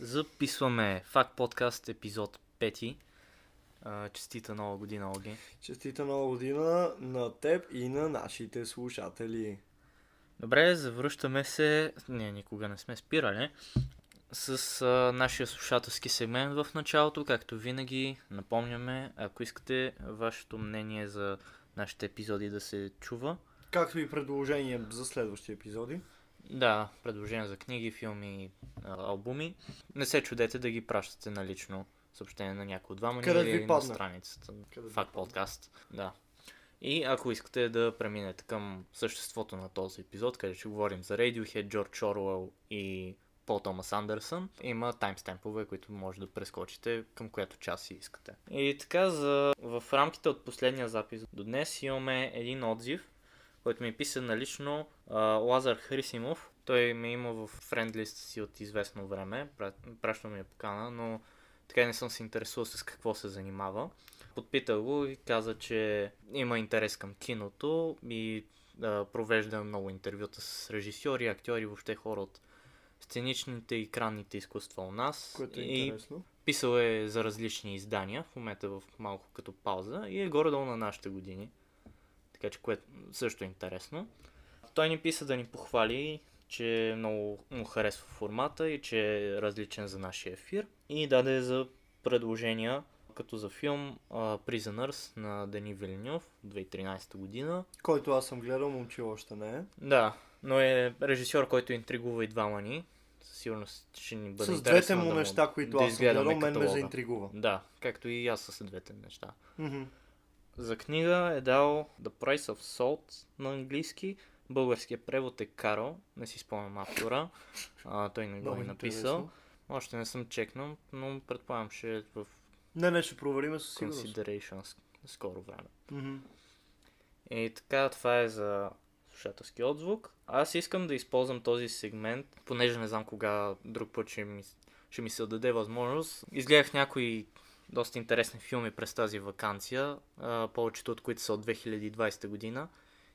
Записваме Факт подкаст епизод 5. А, Честита нова година, Оги. Честита нова година на теб и на нашите слушатели. Добре, завръщаме се. Не, никога не сме спирали. С а, нашия слушателски сегмент в началото, както винаги, напомняме, ако искате вашето мнение за нашите епизоди да се чува. Както и предложения за следващи епизоди. Да, предложения за книги, филми, албуми. Не се чудете да ги пращате на лично съобщение на някой от двама Къде или на страницата. Къде Факт подкаст. Да. И ако искате да преминете към съществото на този епизод, където ще говорим за Radiohead, Джордж Оруел и Пол Томас Андерсън, има таймстемпове, които може да прескочите към която част си искате. И така, за... в рамките от последния запис до днес имаме един отзив, който ми писа налично а, Лазар Хрисимов. Той ме има в френдлист си от известно време, Пра- праща ми е покана, но така не съм се интересувал с какво се занимава. Подпитах го и каза, че има интерес към киното и да провежда много интервюта с режисьори, актьори, въобще хора от сценичните и екранните изкуства у нас. Което е и интересно. писал е за различни издания, в момента в малко като пауза и е горе-долу на нашите години. Така че което също е интересно. Той ни писа да ни похвали, че много му харесва формата и че е различен за нашия ефир. И даде за предложения, като за филм а, Prisoners на Дени Вилньов, 2013 година. Който аз съм гледал, момче още не е. Да, но е режисьор, който интригува и двама ни. Със сигурност ще ни бъде С двете му да неща, които да аз съм гледал, мен ме заинтригува. Да, както и аз с двете неща. Мгм. За книга е дал The Price of Salt на английски. Българският превод е Карл, не си спомням автора. А, той не го е написал. Още не съм чекнал, но предполагам, че е в Не, не, ще проверим със сигурност. consideration скоро време. Мгм. И така, това е за слушателски отзвук. Аз искам да използвам този сегмент, понеже не знам кога друг път ще ми, ще ми се даде възможност. Изгледах някои доста интересни филми през тази вакансия, а, повечето от които са от 2020 година.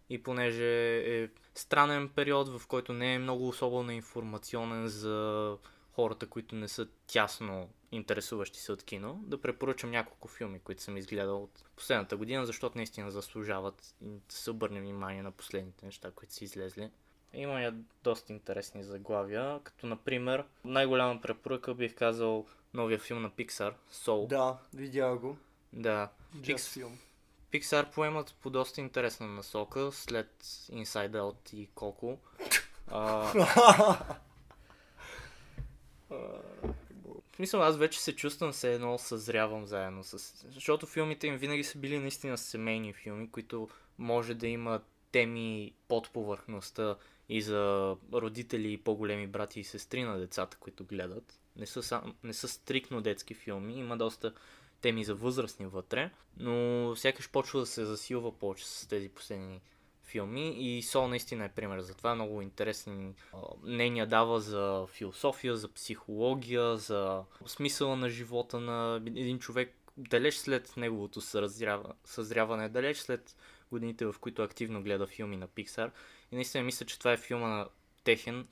И понеже е странен период, в който не е много особено информационен за хората, които не са тясно интересуващи се от кино, да препоръчам няколко филми, които съм изгледал от последната година, защото наистина заслужават и да се обърне внимание на последните неща, които са излезли. Има и доста интересни заглавия, като например най-голяма препоръка бих казал новия филм на Pixar, Soul. Да, видя го. да. Пикс- филм. Pixar поемат по доста интересна насока след Inside Out и Coco. А, в смисъл, аз вече се чувствам се едно съзрявам заедно с... Защото филмите им винаги са били наистина семейни филми, които може да имат теми под повърхността и за родители и по-големи брати и сестри на децата, които гледат. Не са, сам, не са стрикно детски филми, има доста теми за възрастни вътре, но сякаш почва да се засилва повече с тези последни филми и Сол наистина е пример за това. Много интересни мнения дава за философия, за психология, за смисъла на живота на един човек далеч след неговото съзрява, съзряване, далеч след годините, в които активно гледа филми на Pixar. И наистина мисля, че това е филма на техен,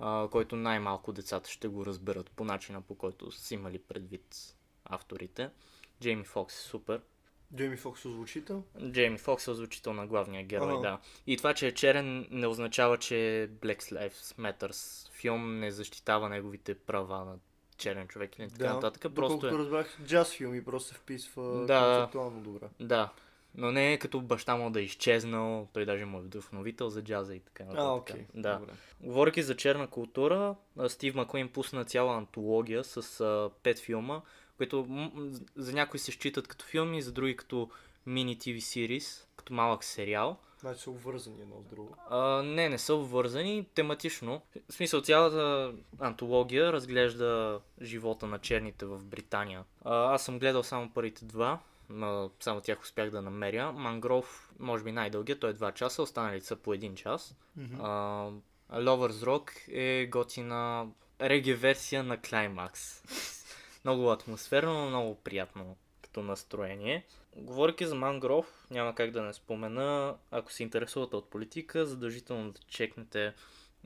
а, който най-малко децата ще го разберат по начина, по който са имали предвид авторите. Джейми Фокс е супер. Джейми Фокс озвучител. Джейми Фокс е озвучител на главния герой, Ага. да. И това, че е черен, не означава, че Black Lives Matters филм не защитава неговите права на черен човек или така нататък. Просто Доколкото е... разбрах, джаз филм и просто се вписва Да. концептуално добре. Да. Но не е като баща му да е изчезнал, той даже му е вдъхновител за джаза и така. А, окей. Да. Добре. Говорейки за черна култура, Стив Маклейн пусна цяла антология с а, пет филма, които за някои се считат като филми, за други като мини TV series, като малък сериал. Значи са обвързани едно с друго. А, не, не са обвързани тематично. В смисъл, цялата антология разглежда живота на черните в Британия. А, аз съм гледал само първите два, само тях успях да намеря. Мангров, може би най-дългият, той е 2 часа, останалите са по 1 час. Мгм. А, Lovers Rock е готина реге версия на Climax. много атмосферно, но много приятно като настроение. Говорейки за Мангров, няма как да не спомена, ако се интересувате от политика, задължително да чекнете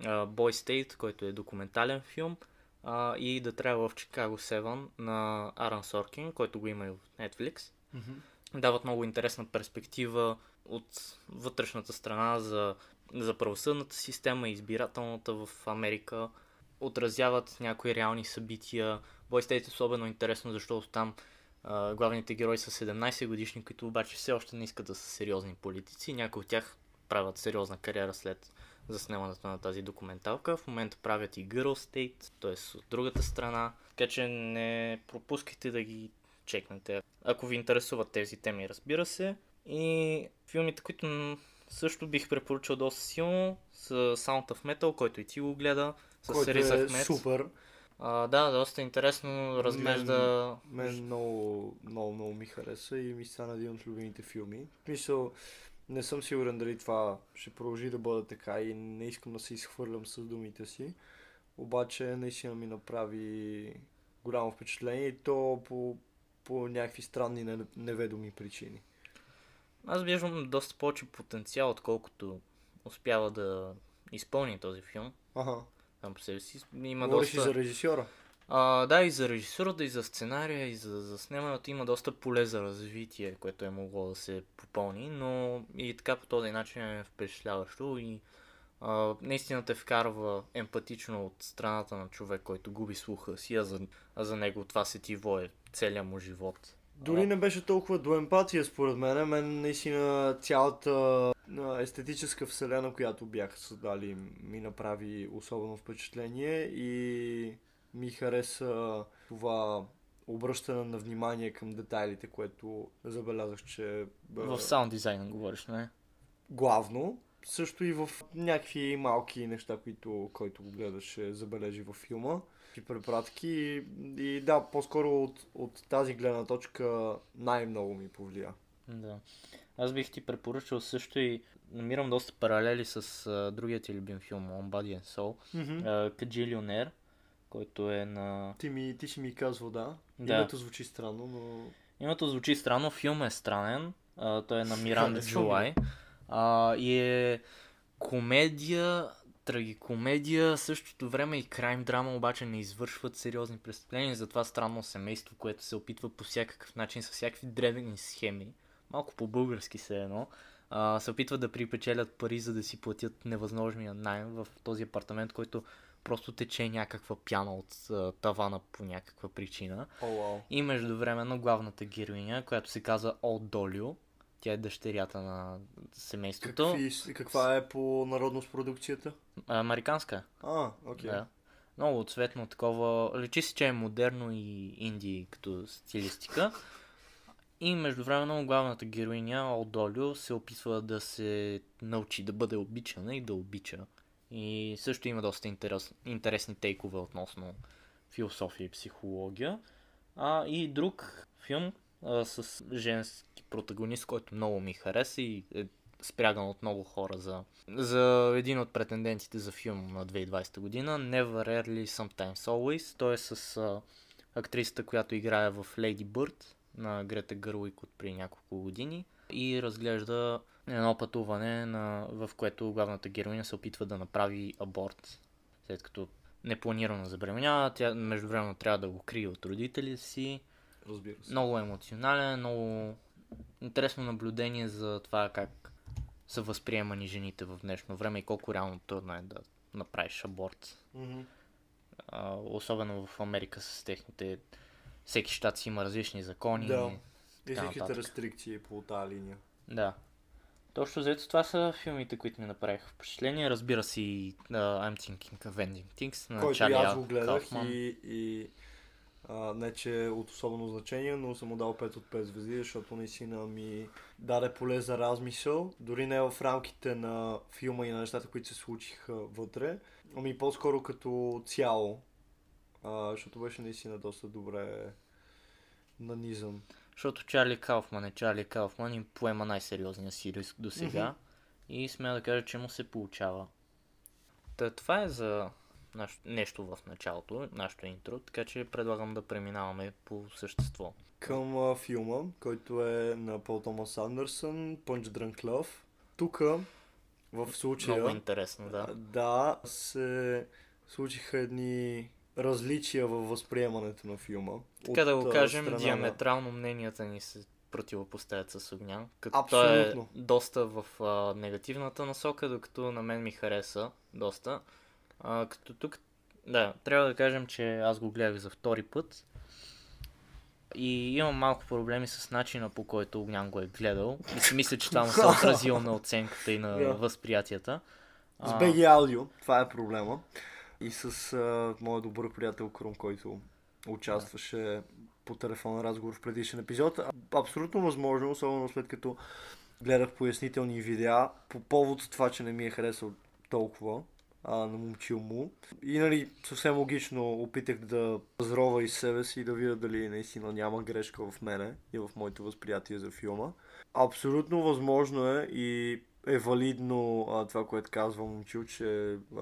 а, Boy State, който е документален филм а, и The Trial of Chicago 7 на Аран Соркин, който го има и в Netflix. Дават много интересна перспектива от вътрешната страна за, за правосъдната система и избирателната в Америка. Отразяват някои реални събития. Boy е особено интересно, защото там а, главните герои са 17 годишни, които обаче все още не искат да са сериозни политици. Някои от тях правят сериозна кариера след заснемането на тази документалка. В момента правят и Girl State, т.е. от другата страна. Така че не пропускайте да ги чекнете. Ако ви интересуват тези теми, разбира се. И филмите, които също бих препоръчал доста силно, са Sound of Metal, който и ти го гледа, с Риз е Ахмед. супер. А, да, доста интересно разглежда... Мен много, много, много ми хареса и ми стана един от любимите филми. В смисъл, не съм сигурен дали това ще продължи да бъде така и не искам да се изхвърлям с думите си. Обаче наистина ми направи голямо впечатление и то по, по някакви странни не- неведоми причини. Аз виждам доста повече потенциал, отколкото успява да изпълни този филм. Ага. Сам по себе си има Говориш доста... и за режисьора. А, да, и за режисурата, и за сценария, и за, за снимането има доста поле за развитие, което е могло да се попълни, но и така по този начин е впечатляващо и а, наистина те вкарва емпатично от страната на човек, който губи слуха си, а за, а за него това сетиво е целият му живот. Дори не беше толкова до емпатия, според мен. Мен наистина цялата естетическа вселена, която бяха създали, ми направи особено впечатление и ми хареса това обръщане на внимание към детайлите, което забелязах, че В саунд дизайна говориш, не? главно. Също и в някакви малки неща, които който го гледаше, забележи във филма. И препратки. И, и да, по-скоро от, от тази гледна точка най-много ми повлия. Да. Аз бих ти препоръчал също и намирам доста паралели с а, другия ти любим филм On Body and Soul, mm-hmm. Каджилионер, който е на... Ти, ми, ти си ми казвал, да. Да. Името звучи странно, но... Името звучи странно, филм е странен, а, той е на Миранда ми. Джулай а, и е комедия, трагикомедия, същото време и крайм драма, обаче не извършват сериозни престъпления, затова странно семейство, което се опитва по всякакъв начин, с всякакви древни схеми, малко по-български се едно, а, се опитват да припечелят пари, за да си платят невъзможния найем в този апартамент, който просто тече някаква пяна от а, тавана по някаква причина. О, вау. И междувременно главната героиня, която се казва Олд Долио, тя е дъщерята на семейството. Какви, каква е по народност продукцията? Американска, А, окей. да. Много цветно такова. Личи се, че е модерно и инди като стилистика. И междувременно главната героиня Олд Долио се опитва да се научи да бъде обичана и да обича. И също има доста интерес, интересни тейкове относно философия и психология. А и друг филм а, с женски протагонист, който много ми хареса и е спряган от много хора за, за един от претендентите за филм на 2020 година. Never Rarely Sometimes Always. Той е с а, актрисата, която играе в Lady Bird на Грета Гърлик от преди няколко години и разглежда едно пътуване, на, в което главната героиня се опитва да направи аборт. След като непланирано забременява, тя междувременно трябва да го крие от родителите си. Разбира се. Много емоционален, много интересно наблюдение за това как са възприемани жените в днешно време и колко реално трудно е да направиш аборт. Мгм. А, особено в Америка с техните... Всеки щат си има различни закони. Да. И всяките рестрикции по тази линия. Да. Точно заето това са филмите, които ми направиха впечатление. Разбира се и uh, I'm Thinking of Ending Things на Който Чарли аз го гледах Кауфман. и, и а, не че е от особено значение, но съм му дал 5 от 5 звезди, защото наистина ми даде поле за размисъл. Дори не в рамките на филма и на нещата, които се случиха вътре, ами по-скоро като цяло, а, защото беше наистина доста добре нанизан. Защото Чарли Кауфман е Чарли Кауфман и поема най-сериозния си риск до сега. Мгм. И смея да кажа, че му се получава. Та, това е за. Нещо в началото, нашето интро, така че предлагам да преминаваме по същество. Към а, филма, който е на Пол Томас Андерсън, Drunk Love. Тук, в случая... Много интересно, да. Да, се случиха едни различия във възприемането на филма. Така да от, го а, кажем, страна на- диаметрално мненията ни се противопоставят с Огнян. Като той е Абсолютно. доста в а, негативната насока, докато на мен ми хареса доста. А, като тук, да, трябва да кажем, че аз го гледах за втори път. И имам малко проблеми с начина по който Огнян го е гледал. И си мисля, че това му се отразило на оценката и на Да. възприятията. С BG Audio, това е проблема. И с а, моят добър приятел Крум, който участваше по телефонен разговор в предишен епизод. Абсолютно възможно, особено след като гледах пояснителни видеа по повод това, че не ми е харесал толкова а, на момчил му. И нали, съвсем логично опитах да разрова из себе си и да видя дали наистина няма грешка в мене и в моето възприятие за филма. Абсолютно възможно е и е валидно а, това, което казва момчил, че а,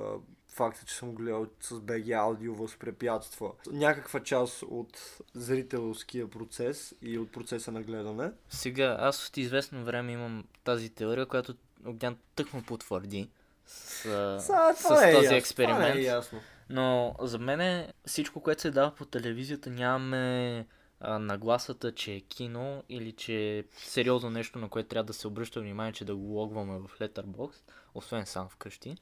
факта, че съм гледал с BG аудио възпрепятства някаква част от зрителския процес и от процеса на гледане. Сега, аз от известно време имам тази теория, която Огнян тък му потвърди с, Са, с е този ясно, експеримент. Е ясно. Но за мен е всичко, което се дава по телевизията, нямаме а, нагласата, че е кино или че е сериозно нещо, на което трябва да се обръща внимание, че да го логваме в Letterboxd, освен сам вкъщи.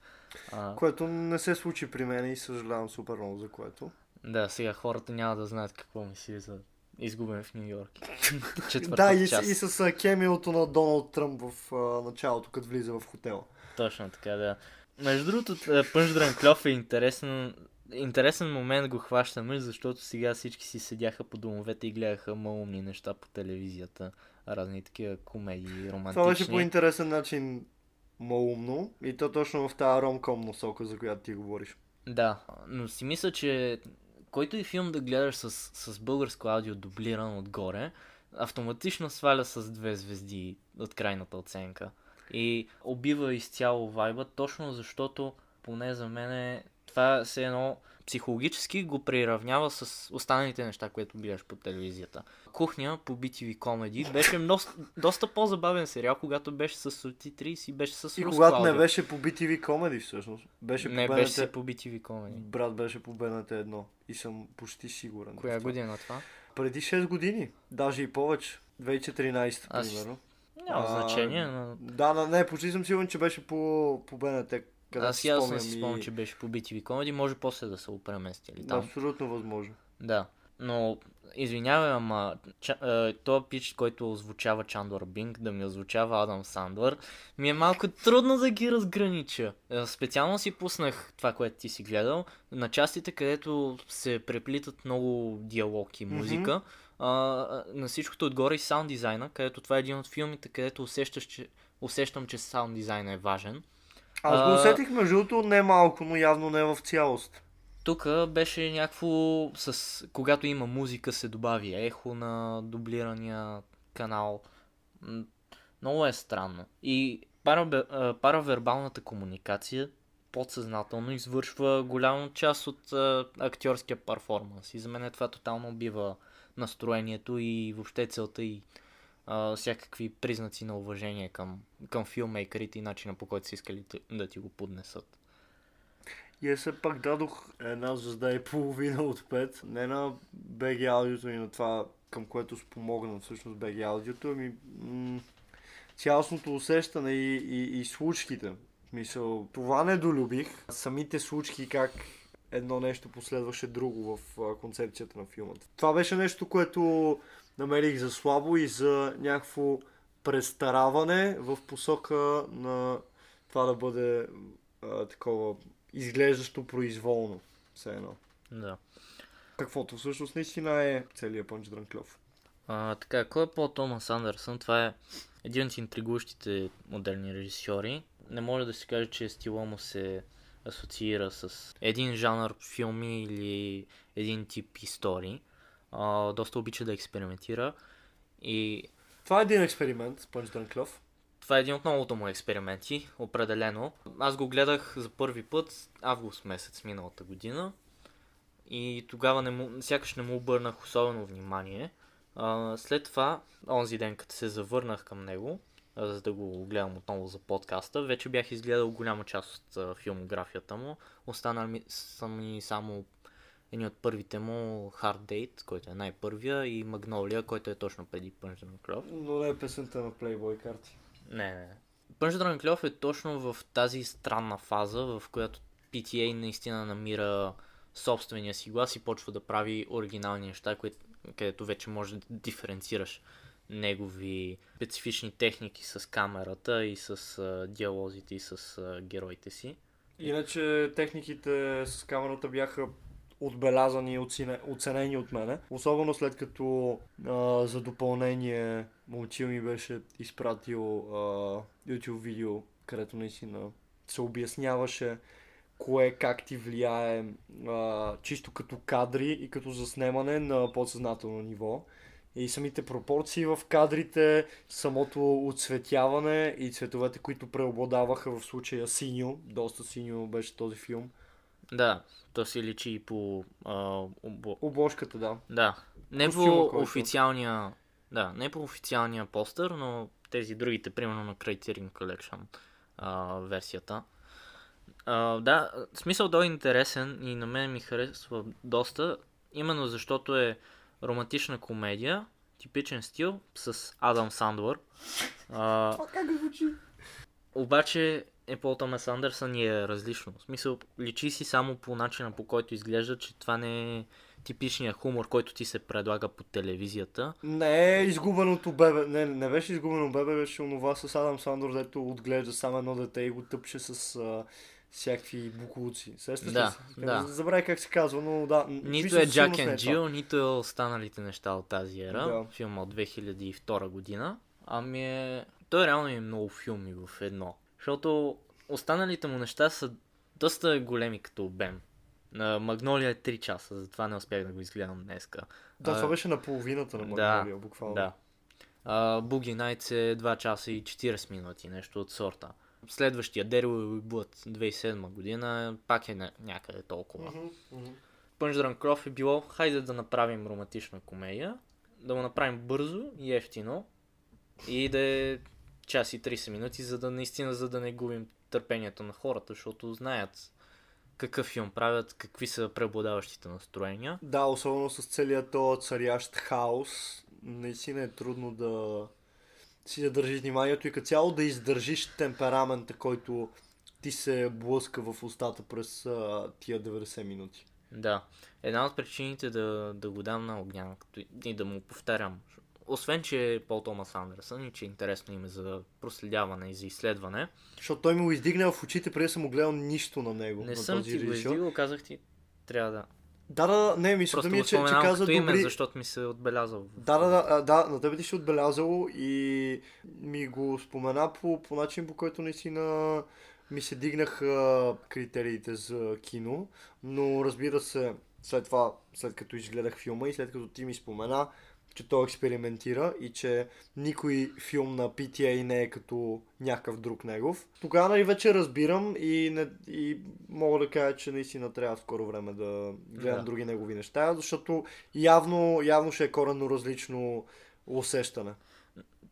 А, Което не се случи при мен и съжалявам супер много за което. да, сега хората няма да знаят какво мисли за изгубен в Нью Йорк. Да, и, с- част. и с кемиото на Доналд Тръмп в а, началото, като влиза в хотела. Точно така, да. Между другото, Пънч Дранклев е интересен, интересен момент го хващаме, защото сега всички си седяха по домовете и гледаха малумни неща по телевизията. Разни такива комедии, романтични. Това беше по интересен начин малумно и то точно в тази ромком насока, за която ти говориш. Да, но си мисля, че който и филм да гледаш с, с българско аудио дублиран отгоре, автоматично сваля с две звезди от крайната оценка. И убива изцяло вайба, точно защото, поне за мен, това се едно психологически го приравнява с останалите неща, които гледаш по телевизията. Кухня по BTV Comedy беше много, доста по-забавен сериал, когато беше с субтитри и беше с И когато не аудио. беше по BTV Comedy всъщност. Беше Не по беше по BTV Comedy. Брат беше по БНТ 1 и съм почти сигурен. Коя това. година това? Преди 6 години, даже и повече. 2014, Аз- примерно. Няма А, значение, но... Да, да, не, почти съм сигурен, че беше по, по БНТ. Къде Аз си ясно спомням си и- спомням, че беше по BTV Comedy, може после да са го преместили там. абсолютно възможно. Да. Но, извинявай, ама ча, е, този пич, който озвучава Чандор Бинг, да ми озвучава Адам Сандър, ми е малко трудно да ги разгранича. Е, Специално си пуснах това, което ти си гледал, на частите, където се преплитат много диалог и музика. а, а, на всичкото отгоре и саунд дизайна, където това е един от филмите, където усещаш, че, усещам, че саунд дизайна е важен. Аз го усетих между другото не малко, но явно не в цялост. Тук беше някакво с... Когато има музика се добави ехо на дублирания канал. Много е странно. И парабе... паравербалната комуникация подсъзнателно извършва голяма част от а, актьорския перформанс. И за мен това тотално убива настроението и въобще целта и а, всякакви признаци на уважение към, към филмейкерите и начина по който са искали да- ти го поднесат. И аз все пак дадох една звезда и половина от 5. Не на BG аудиото и на това, към което спомогна всъщност BG аудиото, ами м- цялостното усещане и, и, и случките. Мисъл, това не долюбих. Самите случки как едно нещо последваше друго в концепцията на филма. Това беше нещо, което намерих за слабо и за някакво престараване в посока на това да бъде а, такова изглеждащо произволно. Все едно. Да. Каквото всъщност наистина е целият Пънч Дранклев. А, така, кой е Пол Томас Андерсън? Това е един от интригуващите модерни режисьори. Не може да се каже, че стила му се асоциира с един жанр филми или един тип истории. А, доста обича да експериментира и Това е един експеримент, Пънч Дранклев. това е един от многото му експерименти, определено. Аз го гледах за първи път август месец миналата година и тогава не му, сякаш не му обърнах особено внимание. А, след това, онзи ден, като се завърнах към него, за да го гледам отново за подкаста, вече бях изгледал голяма част от филмографията му. Останали ми, са ми само едни от първите му Hard Date, който е най-първия, и Magnolia, който е точно преди Punch Drunk Love. Но не е песента на Playboy карти. Не, не. Punch Drunk Love е точно в тази странна фаза, в която PTA наистина намира собствения си глас и почва да прави оригинални неща, които, където вече може да диференцираш негови специфични техники с камерата и с а, диалозите и с а, героите си. Иначе техниките с камерата бяха отбелязани и оцене- оценени от мене. Особено след като а, за допълнение момчил ми беше изпратил а, YouTube видео, където наистина се обясняваше кое как ти влияе а, чисто като кадри и като заснемане на подсъзнателно ниво. И самите пропорции в кадрите, самото оцветяване и цветовете, които преобладаваха в случая синьо, доста синьо беше този филм. Да, то си личи и по... А, обо... Обложката, да. Да, не по който- официалния... Да, не по официалния постър, но тези другите, примерно на Criterion Collection а, версията. А, да, смисъл да е интересен и на мен ми харесва доста, именно защото е романтична комедия, типичен стил с Адам Сандвър. А, Това как звучи? обаче е Пол Томас Андерсън и е различно. В смисъл, личи си само по начина по който изглежда, че това не е типичният хумор, който ти се предлага по телевизията. Не е изгубеното бебе. Не, не беше изгубено бебе, беше онова с Адам Сандор, дето отглежда само едно дете и го тъпче с а, всякакви буклуци. Сещаш Да, ли да. Забравя как се казва, но да. Нито е Джак and това. Джил, нито е останалите неща от тази ера. Да. Филма от 2002 година. Ами е... Той реално е много филми в едно. Защото останалите му неща са доста големи като обем. На Магнолия е 3 часа, затова не успях да го изгледам днеска. Да, А, това беше на половината на да, Магнолия, буквално. Да. Буги Найтс е 2 часа и 40 минути, нещо от сорта. Следващия Daryl Blood 2007 година пак е ня- някъде толкова. Punch Drunk Love е било, хайде да направим романтична комедия, да го направим бързо и ефтино и да е час и 30 минути, за да наистина, за да не губим търпението на хората, защото знаят какъв филм правят, какви са преобладаващите настроения. Да, особено с целият този царящ хаос, наистина е трудно да си да държиш вниманието и като цяло да издържиш темперамента, който ти се блъска в устата през а, тия 90 минути. Да. Една от причините да, да го дам на огня като и- да му повтарям, освен, че е Пол Томас Андерсън и че е интересно име за проследяване и за изследване, Защото той ми го издигна в очите, преди съм му гледал нищо на него. не на съм ти го издигал, казах ти, трябва да. Да, да, не, мисля да ми е, че, че каза като име, добри... защото ми се е отбелязал. Да, да, да, да, на тебе ти си отбелязало и ми го спомена по, по начин, по който наистина ми се дигнаха критериите за кино, но разбира се, след това, след като изгледах филма и след като ти ми спомена, че той експериментира и че никой филм на PTA не е като някакъв друг негов. Тогава нали вече разбирам и, не, и мога да кажа, че наистина трябва в скоро време да гледам Да. други негови неща, защото явно, явно ще е коренно различно усещане.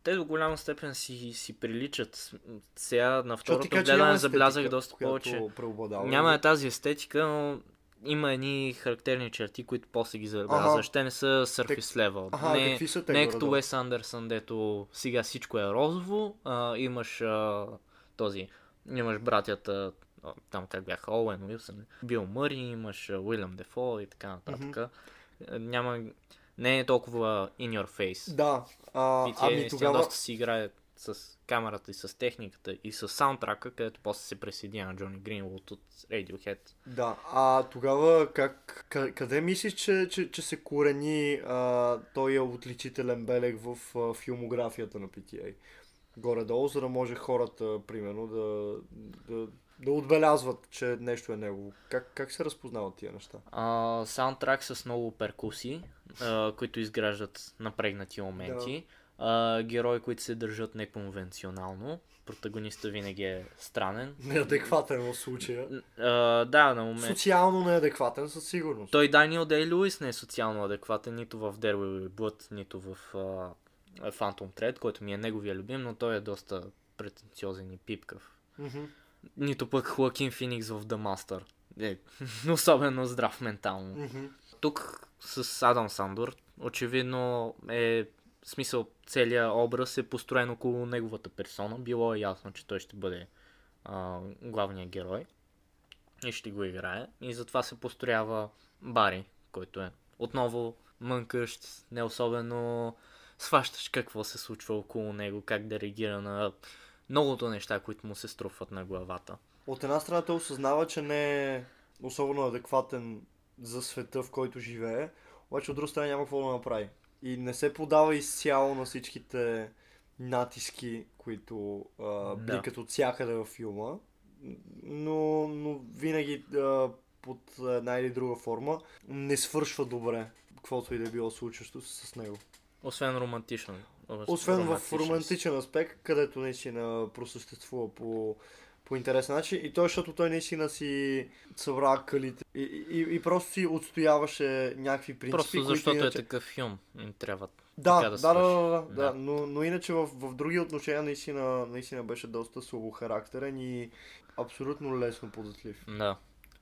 Те до голяма степен си, си приличат. Сега на второто гледане забелязах доста повече. Няма е тази естетика, но има едни характерни черти, които после ги забелязваш. Те не са surface level. Аха, не, какви са те не е като Уес Андерсън, дето сега всичко е розово. А, имаш а, този, имаш братята, там как бяха, Оуен Уилсън, Бил Мъри, имаш Уилям Дефо и така нататък. А, Няма, не е толкова in your face. Да, а, тя ами тогава... доста си играе с камерата и с техниката и с саундтрака, където после се присъединя на Джони Гринвуд от Radiohead. Да, а тогава как, къ- къде мислиш, че, че, че се корени а, той е отличителен белег в а, филмографията на PTA? Горе-долу, за да може хората, примерно, да, да, да отбелязват, че нещо е негово. Как, как се разпознават тия неща? А, саундтрак с много перкусии, а, които изграждат напрегнати моменти. А, герои, които се държат неконвенционално. Протагониста винаги е странен. Неадекватен в случая. А, да, на момент. Социално неадекватен със сигурност. Той Даниел Дей Луис не е социално адекватен нито в Be Blood, нито в а, Phantom Thread, който ми е неговия любим, но той е доста претенциозен и пипкав. Мгм. Нито пък Хоакин Феникс в The Master. е особено здрав ментално. Мгм. Тук с Адам Сандор, очевидно е в смисъл целият образ е построен около неговата персона. Било е ясно, че той ще бъде а, главният герой и ще го играе. И затова се построява Бари, който е отново мънкащ, не особено сващаш какво се случва около него, как да реагира на многото неща, които му се струпват на главата. От една страна той осъзнава, че не е особено адекватен за света, в който живее, обаче от друга страна няма какво да направи. И не се подава изцяло на всичките натиски, които а, Да. бликат от всякъде във филма, но, но винаги а, под една или друга форма не свършва добре, каквото и да е било случващо с него. Освен романтичен. Освен в романтичен аспект, където наистина просъществува по, по интересен начин. И той, защото той наистина си събра калите. И, и, и просто си отстояваше някакви принципи. Просто защото иначе... е такъв филм. Им трябва Да, да, да да, да, да, да. Но, но иначе в, в други отношения наистина, наистина беше доста слабохарактерен и абсолютно лесно податлив. Да.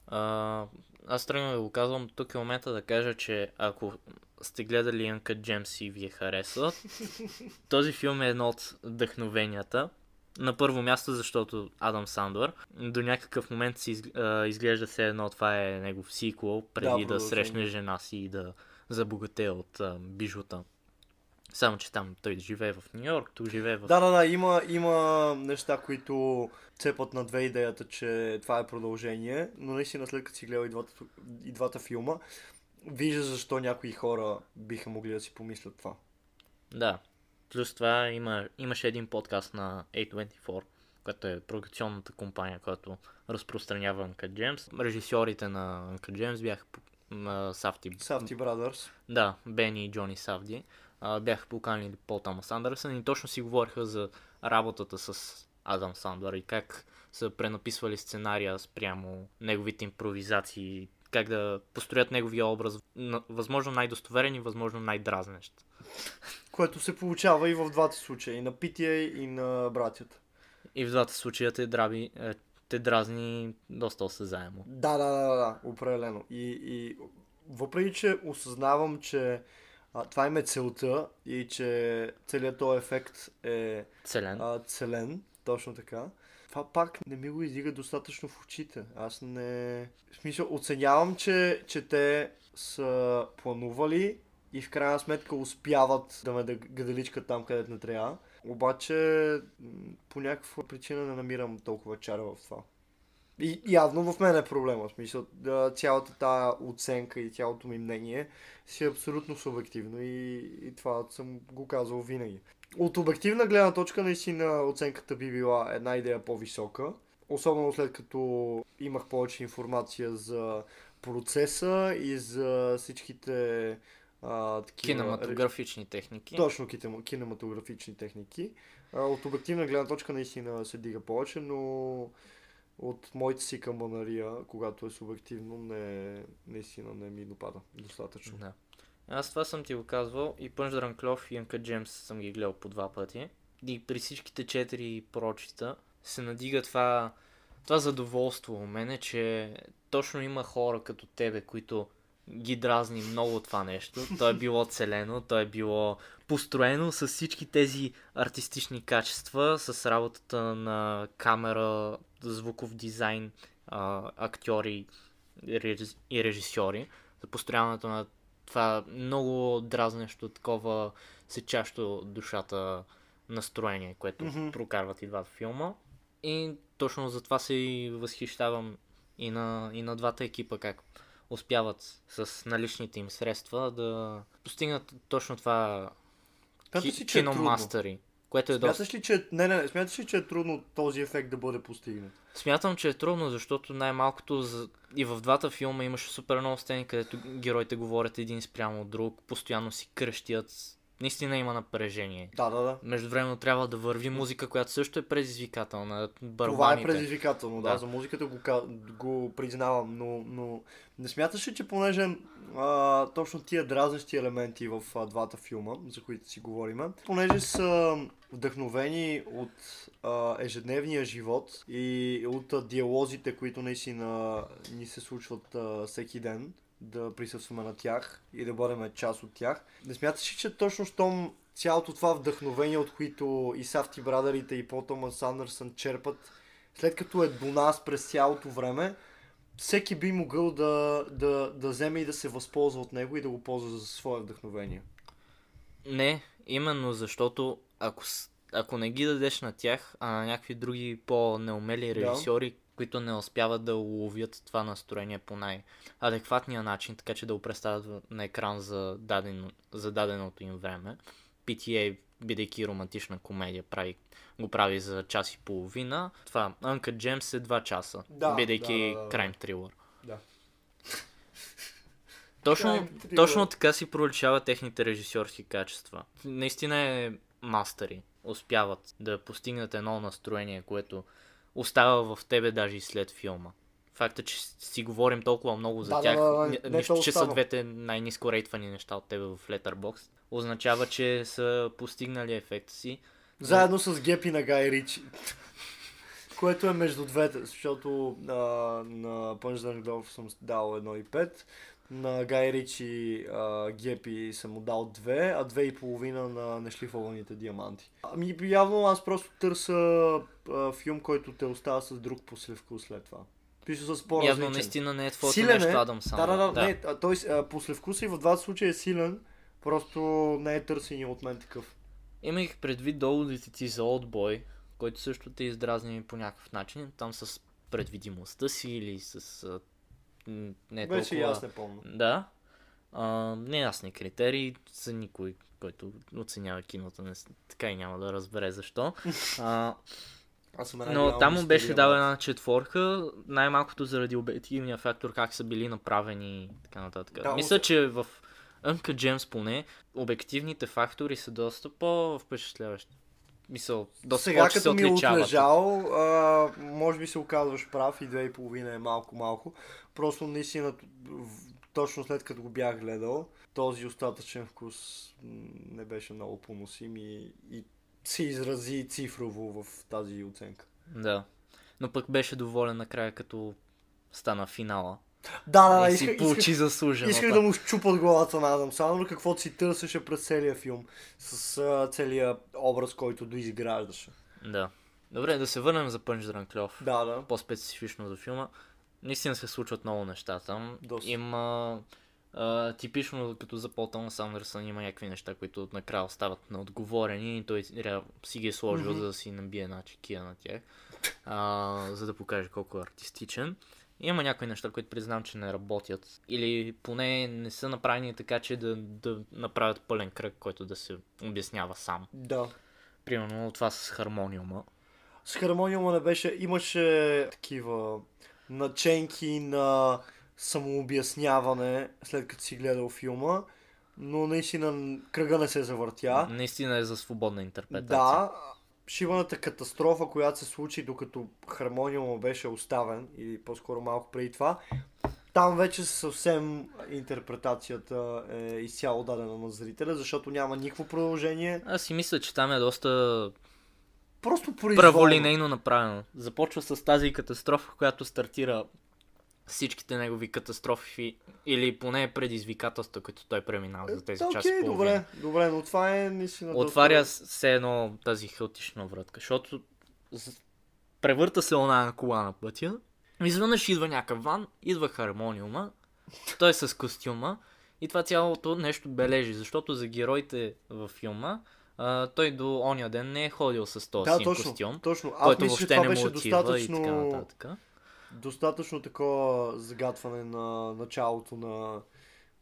А, аз тръгвам да го казвам. Тук е момента да кажа, че ако сте гледали Янка Джемс и ви е харесва, този филм е едно от вдъхновенията. На първо място, защото Адам Сандър до някакъв момент си изглежда се едно това е негов сиквел, преди да, да срещне жена си и да забогатее от а, бижута. Само, че там той живее в Нью Йорк, тук живее в... Да, да, да, има, има неща, които цепат на две идеята, че това е продължение, но наистина след като си гледал и двата, и двата филма, вижда защо някои хора биха могли да си помислят това. Да. Плюс това има, имаше един подкаст на A24, която е продукционната компания, която разпространява Uncut Gems. Режисьорите на Uncut Gems бяха по- на Сафти. Safety Brothers. Да, Бени и Джони Савди. А, бяха поканили Пол Томас Андерсън и точно си говориха за работата с Адам Сандър и как са пренаписвали сценария спрямо неговите импровизации, как да построят неговия образ възможно най-достоверен и възможно най-дразнещ. Което се получава и в двата случая, и на PTA, и на братята. И в двата случая те, драби, е, те дразни доста осезаемо. Да, да, да, да, да определено. И, и въпреки, че осъзнавам, че а, това им е целта и че целият този ефект е Целен. а, целен, точно така. Това пак не ми го издига достатъчно в очите. Аз не... В смисъл, оценявам, че, че те са планували и в крайна сметка успяват да ме гаделичкат там, където не трябва. Обаче, по някаква причина не намирам толкова чара в това. И явно в мен е проблема. В смисъл, цялата тази оценка и цялото ми мнение си е абсолютно субективно и, и това съм го казвал винаги. От обективна гледна точка наистина оценката би била една идея по-висока. Особено след като имах повече информация за процеса и за всичките а, такива... Кинематографични техники. Точно кинема- кинематографични техники. А, от обективна гледна точка наистина се дига повече, но от моите си камбанария, когато е субективно, не, наистина не ми допада достатъчно. Да. Аз това съм ти го казвал и Пънч Дранклов и Анка Джемс съм ги гледал по два пъти. И при всичките четири прочита се надига това, това задоволство у мене, че точно има хора като тебе, които ги дразни много това нещо. То е било целено, то е било построено с всички тези артистични качества, с работата на камера, звуков дизайн, актьори и реж- и режисьори за построяването на това много дразнещо, такова сечащо душата настроение, което Мгм. прокарват и двата филма. И точно за това се и възхищавам и на, и на двата екипа, как успяват с наличните им средства да постигнат точно това Смяташ ки- ли, че е киномастери, което е доста... Смяташ ли, че... Не, не, не, смяташ ли, че е трудно този ефект да бъде постигнат? Смятам, че е трудно, защото най-малкото за... и в двата филма имаше супер много сцени, където героите говорят един спрямо от друг, постоянно си кръщят, наистина има напрежение. Да, да, да. Между време трябва да върви музика, която също е предизвикателна. Това е предизвикателно, да. Да. За музиката го, го признавам, но, но не смяташ ли, че понеже а, точно тия дразнещи елементи в а, двата филма, за които си говорим, понеже са вдъхновени от а, ежедневния живот и от а, диалозите, които наистина ни се случват а, всеки ден, да присъстваме на тях и да бъдем част от тях. Не смяташ ли, че точно щом цялото това вдъхновение, от които и Сафти Брадърите и Пол Томас Андерсън черпат, след като е до нас през цялото време, всеки би могъл да, да, да вземе и да се възползва от него и да го ползва за свое вдъхновение. Не, именно защото ако, ако не ги дадеш на тях, а на някакви други по-неумели Да. Които не успяват да уловят това настроение по най-адекватния начин, така че да го представят на екран за, дадено, за даденото им време. PTA, бидейки романтична комедия, прави, го прави за час и половина. Това, Uncut Gems е 2 часа, Да, бидейки да, да, да. крайм трилър. Да. Точно, точно така си проличава техните режисьорски качества. Наистина е мастери. Успяват да постигнат едно настроение, което остава в тебе даже и след филма. Факта, че си говорим толкова много за Да, да, тях, да, да, нищо, то че са двете най-низко рейтвани неща от тебе в Letterboxd, означава, че са постигнали ефекта си. Заедно с Гепи на Гай Ричи. Което е между двете, защото а, на Punch Drunk Love съм дал 1,5. На Гай Ричи а, Гепи съм му дал 2, а 2,5 на нешлифованите диаманти. Ами явно аз просто търся а, филм, който те остава с друг послевкус след това. Пише с по Явно наистина не е твоето Силен нещо, е. Адам Сандър. Да, да, да. Не, а, той послевкуса и в двата случая е силен, просто не е търсен от мен такъв. Имах предвид доводите ти за Oldboy, който също те издразни по някакъв начин, там с предвидимостта си или с не Беше и толкова... аз не помня. Да. А, неясни критерии за никой, който оценява киното, не, така и няма да разбере защо. А, Аз съм но там му беше дал една четворка, най-малкото заради обективния фактор, как са били направени и така нататък. Да, Мисля, че в Uncut Gems поне, обективните фактори са доста по-впечатляващи. Мисъл, доста Сега повече се като ми е отлежал, а, може би се оказваш прав и две и половина е малко-малко. Просто наистина точно след като го бях гледал, този остатъчен вкус не беше много поносим и, и се изрази цифрово в тази оценка. Да. Но пък беше доволен накрая, като стана финала. Да, да, да, и си исках, получи исках, заслуженото. исках да му щупат главата на Адам Сандър, каквото си търсеше през целия филм, с а, целия образ, който доизграждаше. Да. Добре, да се върнем за Drunk Love. Да, да. По-специфично за филма. Наистина се случват много неща там. Доста. Има а, типично като за Пол Томас Андерсън има някакви неща, които накрая остават неотговорени и той си ги е сложил, Мгм. за да си набие една чекия на тях, а, за да покаже колко е артистичен. Има някои неща, които признавам, че не работят. Или поне не са направени така, че да, да направят пълен кръг, който да се обяснява сам. Да. Примерно това с хармониума. С хармониума не беше, имаше такива наченки на самообясняване след като си гледал филма, но наистина кръга не се завъртя. Наистина е за свободна интерпретация. Да, шиваната катастрофа, която се случи докато хармониума беше оставен, или по-скоро малко преди това, там вече съвсем интерпретацията е изцяло дадена на зрителя, защото няма никакво продължение. Аз си мисля, че там е доста Просто произволно. праволинейно направено. Започва с тази катастрофа, която стартира всичките негови катастрофи или поне предизвикателства, които той преминава за тези Е, части. Окей, добре, добре, но това е наистина Отваря доста... се едно тази хаотична вратка, защото превърта се она на кола на пътя, изведнъж идва някакъв ван, идва хармониума, той е с костюма и това цялото нещо бележи, защото за героите във филма а, той до оня ден не е ходил с този Да, син точно, костюм, точно. Аз който мисля, въобще това не му отива достатъчно, и така нататък. Достатъчно такова загатване на началото на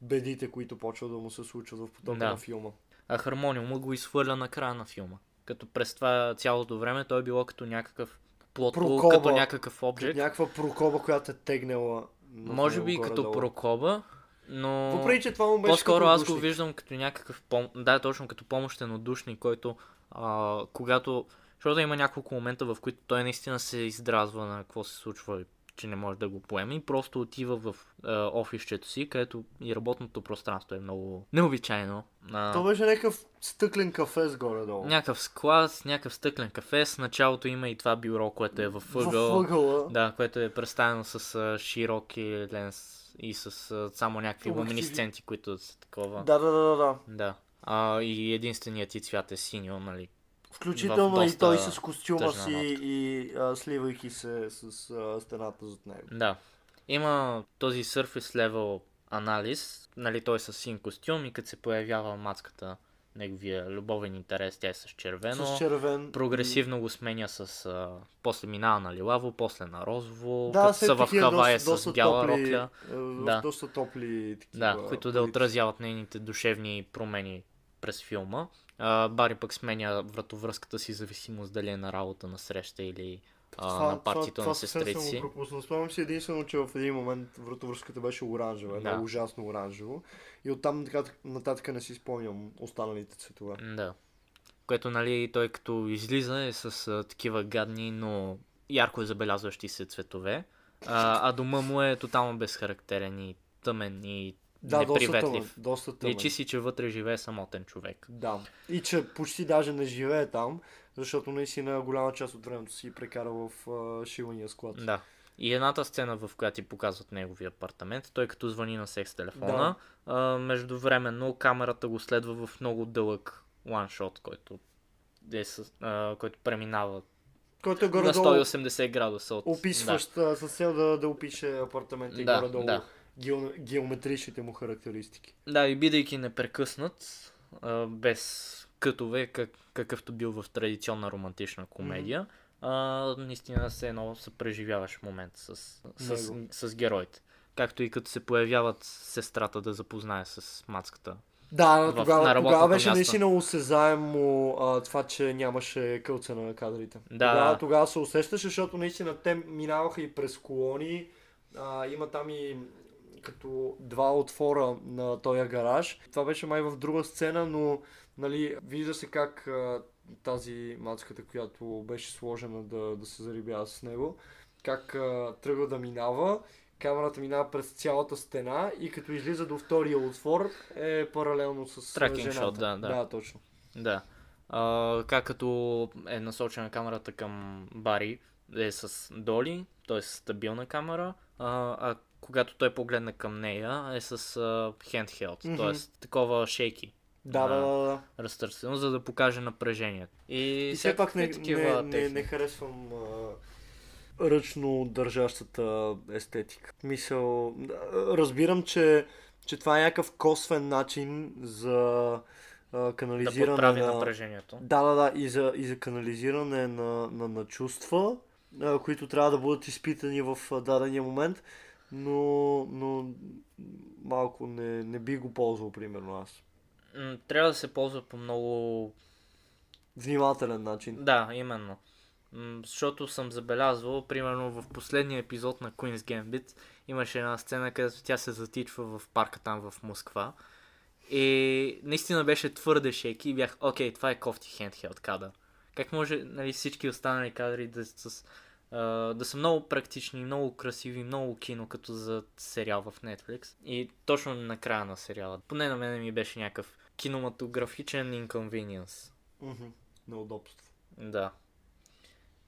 бедите, които почват да му се случват в потока Да. на филма. А хармониума го изхвърля на края на филма. Като през това цялото време той е било като някакъв плод, като някакъв обжект. Някаква прокоба, която е тегнала. Може би като прокоба. прокоба Но... Въпреки, че това му беше По-скоро аз го виждам като някакъв, пом... да, точно като помощен отдушник, който а, когато, защото има няколко момента, в които той наистина се издразва на какво се случва, и че не може да го поеме и просто отива в а, офисчето си, където и работното пространство е много необичайно. А, То беше някакъв стъклен кафе с горе-долу. Някакъв склад, някакъв стъклен кафе, с началото има и това бюро, което е във ъгъл. В ъгъла. Да, което е представено с а, широки ленс и с а, само някакви луминесценти, които са такова. Да, да, да, да, да. Да. А, и единственият ти цвят е синьо, нали? Включително В и доста той с костюма си нотка. и а, сливайки се с а, стената зад него. Да. Има този surface level анализ, нали, той е с син костюм и като се появява мацката, неговия любовен интерес, тя е с червено. С червен. Прогресивно го сменя с... А, после минава на лилаво, после на розово, Да, като са в Хавая доста, с доста бяла топли, рокля. в Да. Доста топли такива. Да, които да отразяват нейните душевни промени през филма. А, Бари пък сменя вратовръзката си, зависимост дали е на работа, на среща или а, на партито на съвсем съм сестрици. го пропуснал. Спомням си единствено, че в един момент вратовръзката беше оранжева, Да. да. ужасно оранжево. И оттам нататък, нататък не си спомням останалите цветове. Да. Което, нали, той като излиза е с а, такива гадни, но ярко забелязващи се цветове. А, а дома му е тотално безхарактерен и тъмен и Да, доста тъмен. неприветлив. Доста тъмен. Личи си, че вътре живее самотен човек. Да. И че почти даже не живее там, защото наистина голяма част от времето си прекара в а, шивания склад. Да. И едната сцена, в която ти показват неговия апартамент, той като звъни на секс телефона, а, междувременно камерата го следва в много дълъг ланшот, който, е а, който преминава Който е на горе-долу 180 градуса от... описващ а, с цел да, да опише апартамента и Да, горе-долу да. Гео, геометричните му характеристики. Да, и бидейки непрекъснат, а, без кътове, как, какъвто бил в традиционна романтична комедия, а, наистина се едно съпреживяваш момент с, с, Него. с героите. Както и като се появяват сестрата да запознае с мацката. Да, В- тогава, тогава беше място. наистина осезаемо а, това, че нямаше кълца на кадрите. Да. Тогава, тогава се усещаше, защото наистина те минаваха и през колони. А, има там и като два отвора на този гараж. Това беше май в друга сцена, но нали, вижда се как а, тази мацката, която беше сложена да, да се зарибява с него, как а, тръгва да минава. Камерата минава през цялата стена и като излиза до втория отвор е паралелно с Tracking жената. shot, да, да. Да, точно. Да. А, как като е насочена камерата към Бари, е с доли, т.е. стабилна камера, а, а когато той погледне към нея е с handheld, Мгм. т.е. такова шейки, Да, да, Да. да, да. разтърсено, за да покаже напрежението. И, И все пак не, не, не, не харесвам а, ръчно държащата естетика. Мисъл, да, разбирам, че, че това е някакъв косвен начин за а, да канализиране подправи на... напрежението. Да, да, да, и за, и за канализиране на, на, на чувства, а, които трябва да бъдат изпитани в дадения момент, но, но малко не, не би го ползвал, примерно аз. Трябва да се ползва по много Внимателен начин. Да, именно. Защото съм забелязвал, примерно в последния епизод на Queen's Gambit имаше една сцена, където тя се затичва в парка там в Москва. И наистина беше твърде шейки и бях, окей, това е кофти handheld кадър. Как може нали, всички останали кадри да, с, да са много практични, много красиви, много кино, като за сериал в Netflix. И точно на края на сериала. Поне на мен ми беше някакъв кинематографичен inconvenience. Мгм. Неудобство. Да.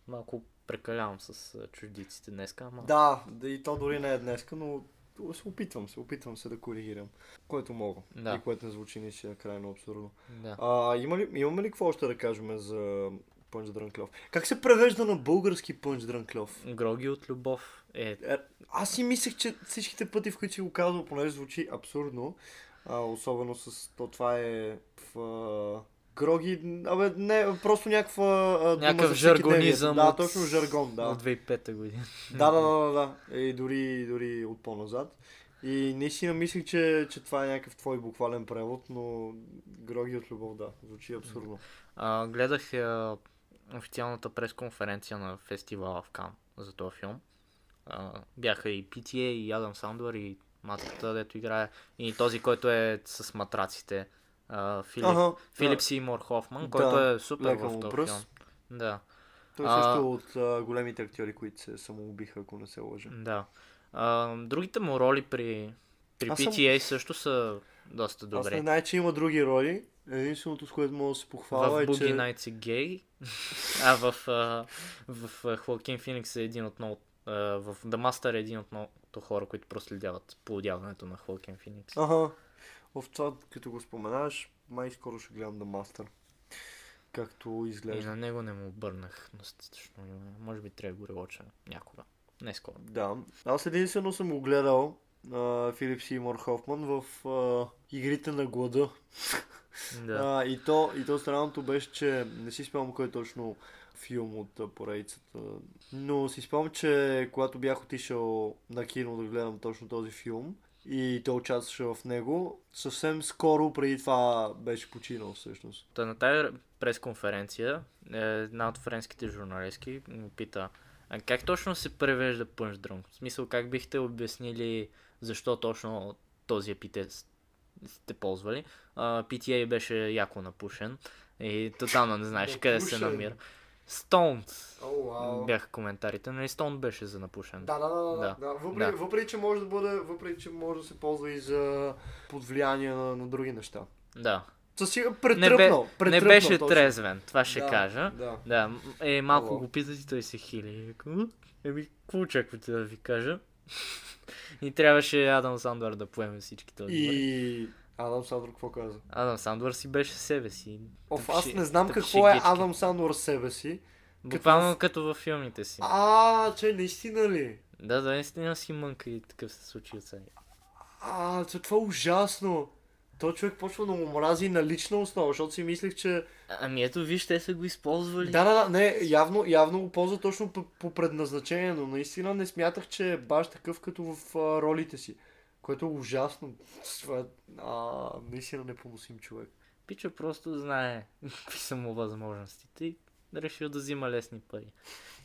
Малко прекалявам с чуждиците днеска, ама... Да, да и то дори не е днеска, но се опитвам се, опитвам се да коригирам. Което мога. Да. И което не звучи наистина крайно абсурдно. да. А, има ли, имаме ли какво още да кажем за Пънч Дрънклев? Как се превежда на български Пънч Дрънклев? Гроги от любов е... Е, аз си мислех, че всичките пъти, в които си го казвал, понеже звучи абсурдно, а, особено с то това е в а, Гроги, абе, не, просто някаква а, дума Някакъв за всекидневието. жаргонизъм Да, от... точно жаргон, да. От 2005 година. Да, да, да, да, да. И дори, дори от по-назад. И наистина мислих, че, че това е някакъв твой буквален превод, но Гроги от любов, да, звучи абсурдно. А, гледах а, официалната пресконференция на фестивала в Кан за този филм. А, бяха и PTA, и Адам Сандър, и матката, дето играе. И този, който е с матраците. А, Филип, Ага, Филип да. Сеймур Хофман, Да, който е супер в този филм. Да. Той А- също е от а, големите актьори, които се самоубиха, ако не се лъжа. Да. А, другите му роли при, при Аз съм- PTA също са доста Аз добре. не знае, че има други роли. Единственото, с което мога да се похваля В е, Boogie че... Nights е гей, а в, а, в Хоакин Феникс е един от много... В The Master е един от многото хора, които проследяват плодяването на Хоакин Феникс. Ага. В това, като го споменаваш, май скоро ще гледам The Master. Както И изглежда. на него не му обърнах достатъчно. Може би трябва да го рewatcha някога. Не скоро. Да. Аз единствено съм го гледал а, Филип Сеймур Хофман в а, Игрите на глада. Да. А, и, то, и то странното беше, че не си спомням кой е точно филм от поредицата. Но си спомням, че когато бях отишъл на кино да гледам точно този филм и той участваше в него, съвсем скоро преди това беше починал всъщност. Та на тази пресконференция е, една от френските журналистки му пита а как точно се превежда пънч дрънк? В смисъл как бихте обяснили защо точно този епитет с- сте ползвали? А, PTA беше яко напушен и тотално не знаеш къде се намира. Stoned О, бяха коментарите, но и Stoned беше за напушен. Да, да, да, да, Да. Въпреки, Да. въпреки, че може да бъде, въпреки, че може да се ползва и за под влияние на, на други неща. Да. Със сигурност Не, бе, претръпнал. не претръпнал беше точно. трезвен, това ще Да, кажа. Да. Да, е, малко Ало. го питат и той се хили. Еми, какво очаквате да ви кажа? И трябваше Адам Сандвар да поеме всички този. И Адам Сандър какво каза? Адам Сандвар си беше себе си. Оф, аз не знам какво е. Адам Сандър себе си. Буквално като във филмите си. А, че наистина ли? Да, да, наистина си мънка и такъв се случи от сега. А, че това е ужасно. Той човек почва да му мрази на лична основа, защото си мислех, че... Ами ето, виж, те са го използвали. Да, да, да, не, явно, явно го ползва точно по, по предназначение, но наистина не смятах, че е баш такъв като в а, ролите си. Което е ужасно. Това е, а, наистина непоносим човек. Пича просто знае какви са му възможностите и решил да взима лесни пари.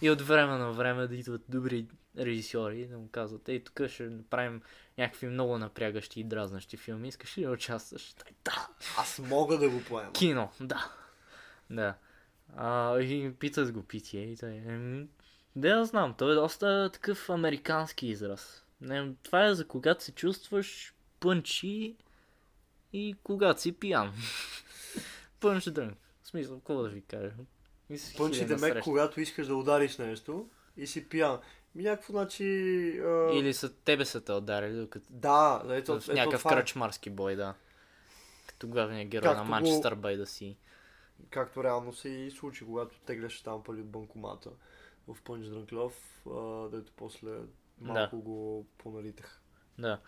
И от време на време да идват добри режисьори да му казват, ей, тук ще направим някакви много напрягащи и дразнащи филми, искаш ли да участваш? Да, Аз мога да го поема. кино, да. Да. А, и питат го PTA и той, еми, да я знам, той е доста такъв американски израз. Не, това е за когато се чувстваш пънчи и когато си пиян. Пънч дрънк. В смисъл, какво да ви кажа? Мисля, Пънчи демек, когато искаш да удариш нещо и си пиян. Ми някакво, значи... А... Или са, тебе са те ударили, докато Да, да, ето, в ето някакъв това е. кръчмарски бой, да. Като главния герой Както на го- Манчестър бай да си. Както реално се и случи, когато тегляш там пари от банкомата в Пънч Дрънклов, а, дето после малко го поналитах. Да.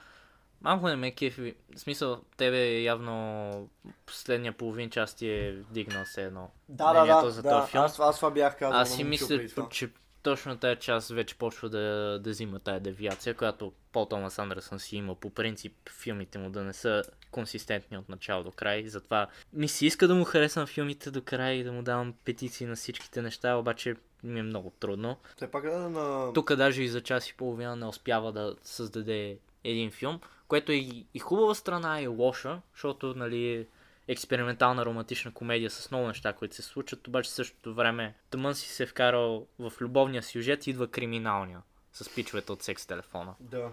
Малко не ме кефи. В смисъл, тебе явно последния половин час ти е вдигнал се едно. мнението за този филм. Аз, аз това бях казал. Аз си мисля, че точно тази част вече почва да, да взима тая девиация, която Пол Томас Андерсън си има по принцип филмите му да не са консистентни от начало до край. Затова ми се иска да му харесвам филмите до край и да му давам петиции на всичките неща, обаче ми е много трудно. Все пак да на... Тук даже и за час и половина не успява да създаде един филм, което е и, хубава страна, и лоша, защото нали, е експериментална романтична комедия с много неща, които се случват, обаче в същото време тъмън си се вкарал в любовния сюжет идва криминалния с пичовете от секс телефона. Да.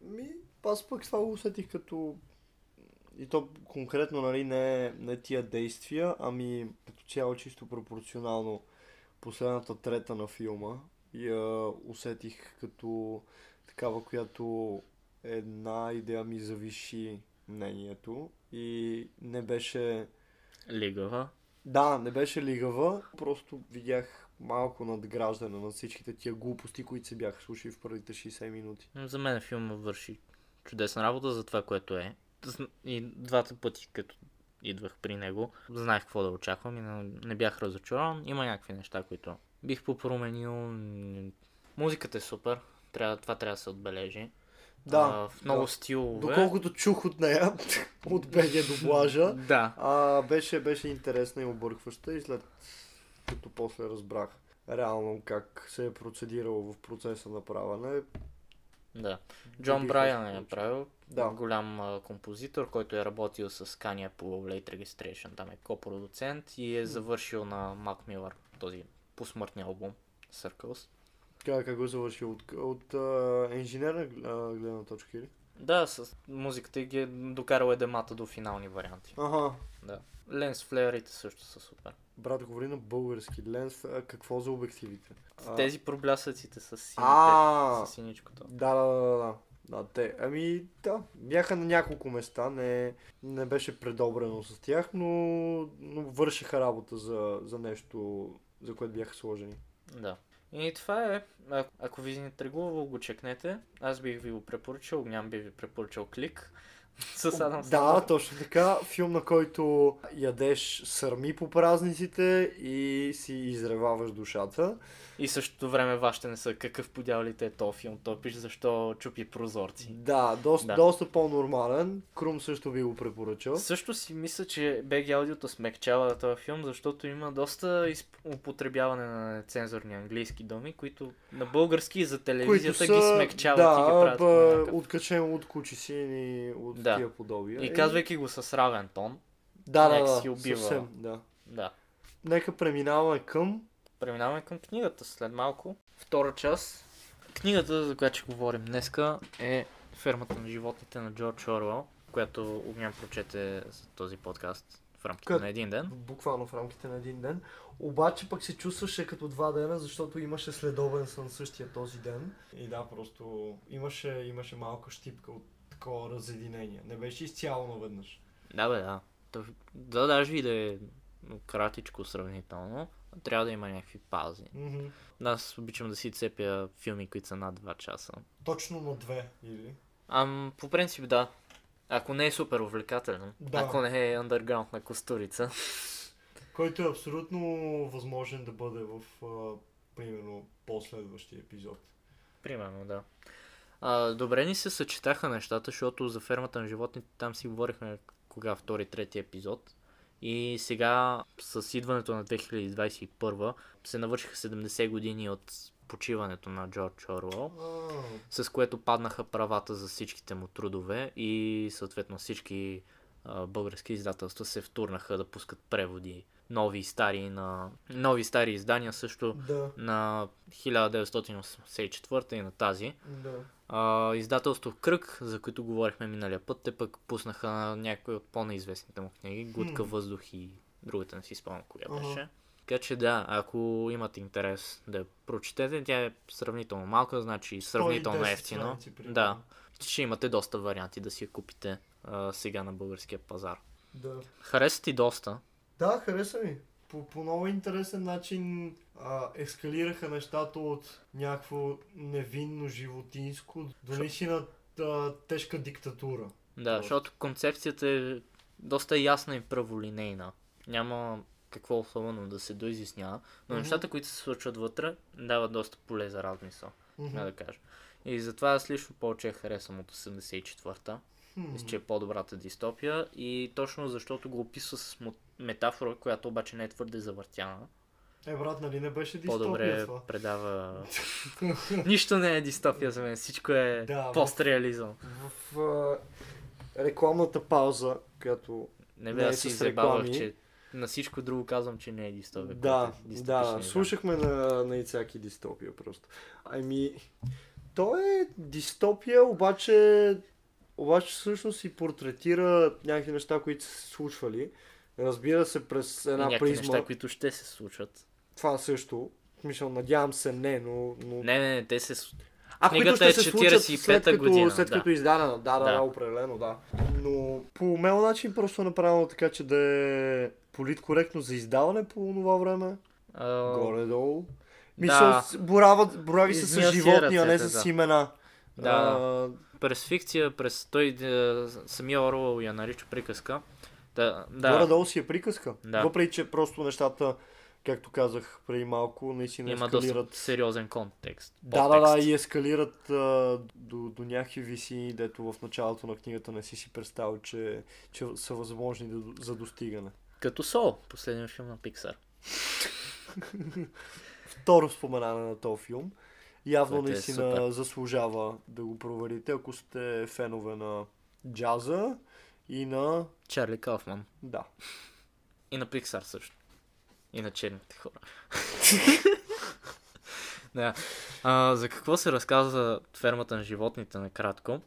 Ми, аз пък това го усетих като... И то конкретно, нали, не, не тия действия, ами като цяло чисто пропорционално последната трета на филма я усетих като такава, която една идея ми завиши мнението и не беше... Лигава. Да, не беше лигава, просто видях малко надграждане на всичките тия глупости, които се бяха слушали в първите 60 минути. За мен филма върши чудесна работа за това, което е. И двата пъти, като идвах при него, знаех какво да очаквам и не, бях разочарован. Има някакви неща, които бих попроменил. Музиката е супер. Трябва, това трябва да се отбележи. Да, А, в много да. стилове. Доколкото чух от нея, от БГ доблажа, Да. а, беше, беше интересна и объркваща и след като после разбрах реално как се е процедирало в процеса на правене, Да. Джон Брайан е направил. Да. Голям а, композитор, който е работил с Kanye по Late Registration. Там е копродуцент и е завършил на Mac Miller този посмъртния албум Circles. Как, как го завърши? От, от а, инженерна гледна точка или? Да, с музиката ги е докарал едемата до финални варианти. Ага. Да. Ленс флеерите също са супер. Брат, говори на български. Ленс, а, какво за обективите? Тези проблясъците с сините, А, с синичкото. Да, да, да, да. Да, те, ами да, бяха на няколко места, не, не беше предобрено с тях, но, но вършиха работа за, за нещо, за което бяха сложени. Да. И това е. А, ако ви не тръгува, го чекнете. Аз бих ви го препоръчал. Нямам би ви препоръчал клик. С Адам Да, точно така. Филм, на който ядеш сърми по празниците и си изреваваш душата. И същото време вашите не са какъв подял ли те е то филм. То пише защо чупи прозорци. Да, доста, Да. доста по-нормален. Крум също би го препоръчал. Също си мисля, че BG аудиото смекчава този филм, защото има доста изп... употребяване на нецензурни английски думи, които на български за телевизията ги смекчават да, и ги правят б, откачен от кучисини и от Да. тия подобия. И казвайки го с равен тон, да, да, някак си да, убива. съвсем, да. да. Нека преминаваме към... Преминаваме към книгата след малко. Втора част. Книгата, за която ще говорим днеска е Фермата на животните на Джордж Орвел, която Огнян прочете за този подкаст в рамките Кът- на един ден. Буквално в рамките на един ден. Обаче пък се чувстваше като два дена, защото имаше следобен сън същия този ден. И да, просто имаше, имаше малка щипка от такова разединение. Не беше изцяло наведнъж. Да, бе, да. То, да, даже и да е кратичко сравнително, трябва да има някакви паузи. Мгм. Аз обичам да си цепя филми, които са над 2 часа. Точно на две, или? Ам, по принцип да. Ако не е супер увлекателно, Да. ако не е underground на костурица, Който е абсолютно възможен да бъде в, а, примерно, последващия епизод. примерно да. А, добре ни се съчетаха нещата, защото за фермата на животните там си говорихме кога втори, трети епизод. И сега с идването на 2021 се навършиха 70 години от почиването на Джордж Орвел. А, с което паднаха правата за всичките му трудове и съответно всички а, български издателства се втурнаха да пускат преводи нови и стари на нови стари издания също да, на 1984 и на тази. да. А, издателство Кръг, за които говорихме миналия път, те пък пуснаха някои от по-неизвестните му книги, Хм. въздух и другата не си спомням коя беше. Така че да, ако имате интерес да я прочетете, тя е сравнително малка, значи сравнително 110 ефтино. Да, ще имате доста варианти да си я купите а, сега на българския пазар. Да. Хареса ти доста. Да, хареса ми. По, по много интересен начин а, ескалираха нещата от някакво невинно животинско до наистина тежка диктатура. Да, Просто. защото концепцията е доста ясна и праволинейна. Няма какво особено да се доизяснява, но Мгм. нещата, които се случват вътре, дават доста поле за размисъл, Мгм. mm да кажа. И затова аз лично повече я харесвам от 84-та. Хм. Мисля, че е по-добрата дистопия и точно защото го описва с мо- метафора, която обаче не е твърде завъртяна. Е, брат, нали не беше дистопия По-добре това? предава... Нищо не е дистопия за мен, всичко е Да, постреализъм. В а, рекламната пауза, която... Не бе, Не, аз си реклами. че на всичко друго казвам, че не е дистопия. Да, е да, слушахме на, на Ицаки дистопия просто. Ами, то е дистопия, обаче, обаче всъщност и портретира някакви неща, които са се случвали. Разбира се, през И една някакви призма. неща, които ще се случват. Това също. Мисля, надявам се не, но... но... Не, не, не, те се... А, Книгата които ще е се случат 45-та след като, година, След да. като е издадена. Да, да, да, Да. определено, да. Но по умел начин просто е направено така, че да е политкоректно за издаване по това време. а, Горе-долу. да. Мисля, с- борават, борави се с животни, а не с да. имена. Да. А, През фикция, през той самия Орвел я нарича приказка. Да, да. Горе-долу си е приказка. Да. Въпреки, че просто нещата, както казах преди малко, наистина има ескалират. доста сериозен контекст. Да, да, да, и ескалират а, до, до някакви висини, дето в началото на книгата не си си представил, че, че са възможни да, за достигане. Като Сол, последния филм на Pixar. Второ споменане на този филм. Явно е наистина супер. заслужава да го проверите, ако сте фенове на джаза и на... Чарли Кауфман. Да. И на Pixar също. И на черните хора. да. А, за какво се разказва фермата на животните накратко?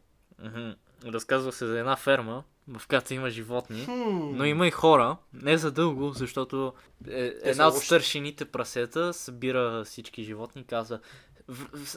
Разказва се за една ферма, в която има животни, но има и хора. Не за дълго, защото е, една от старшините прасета събира всички животни и казва "В- в-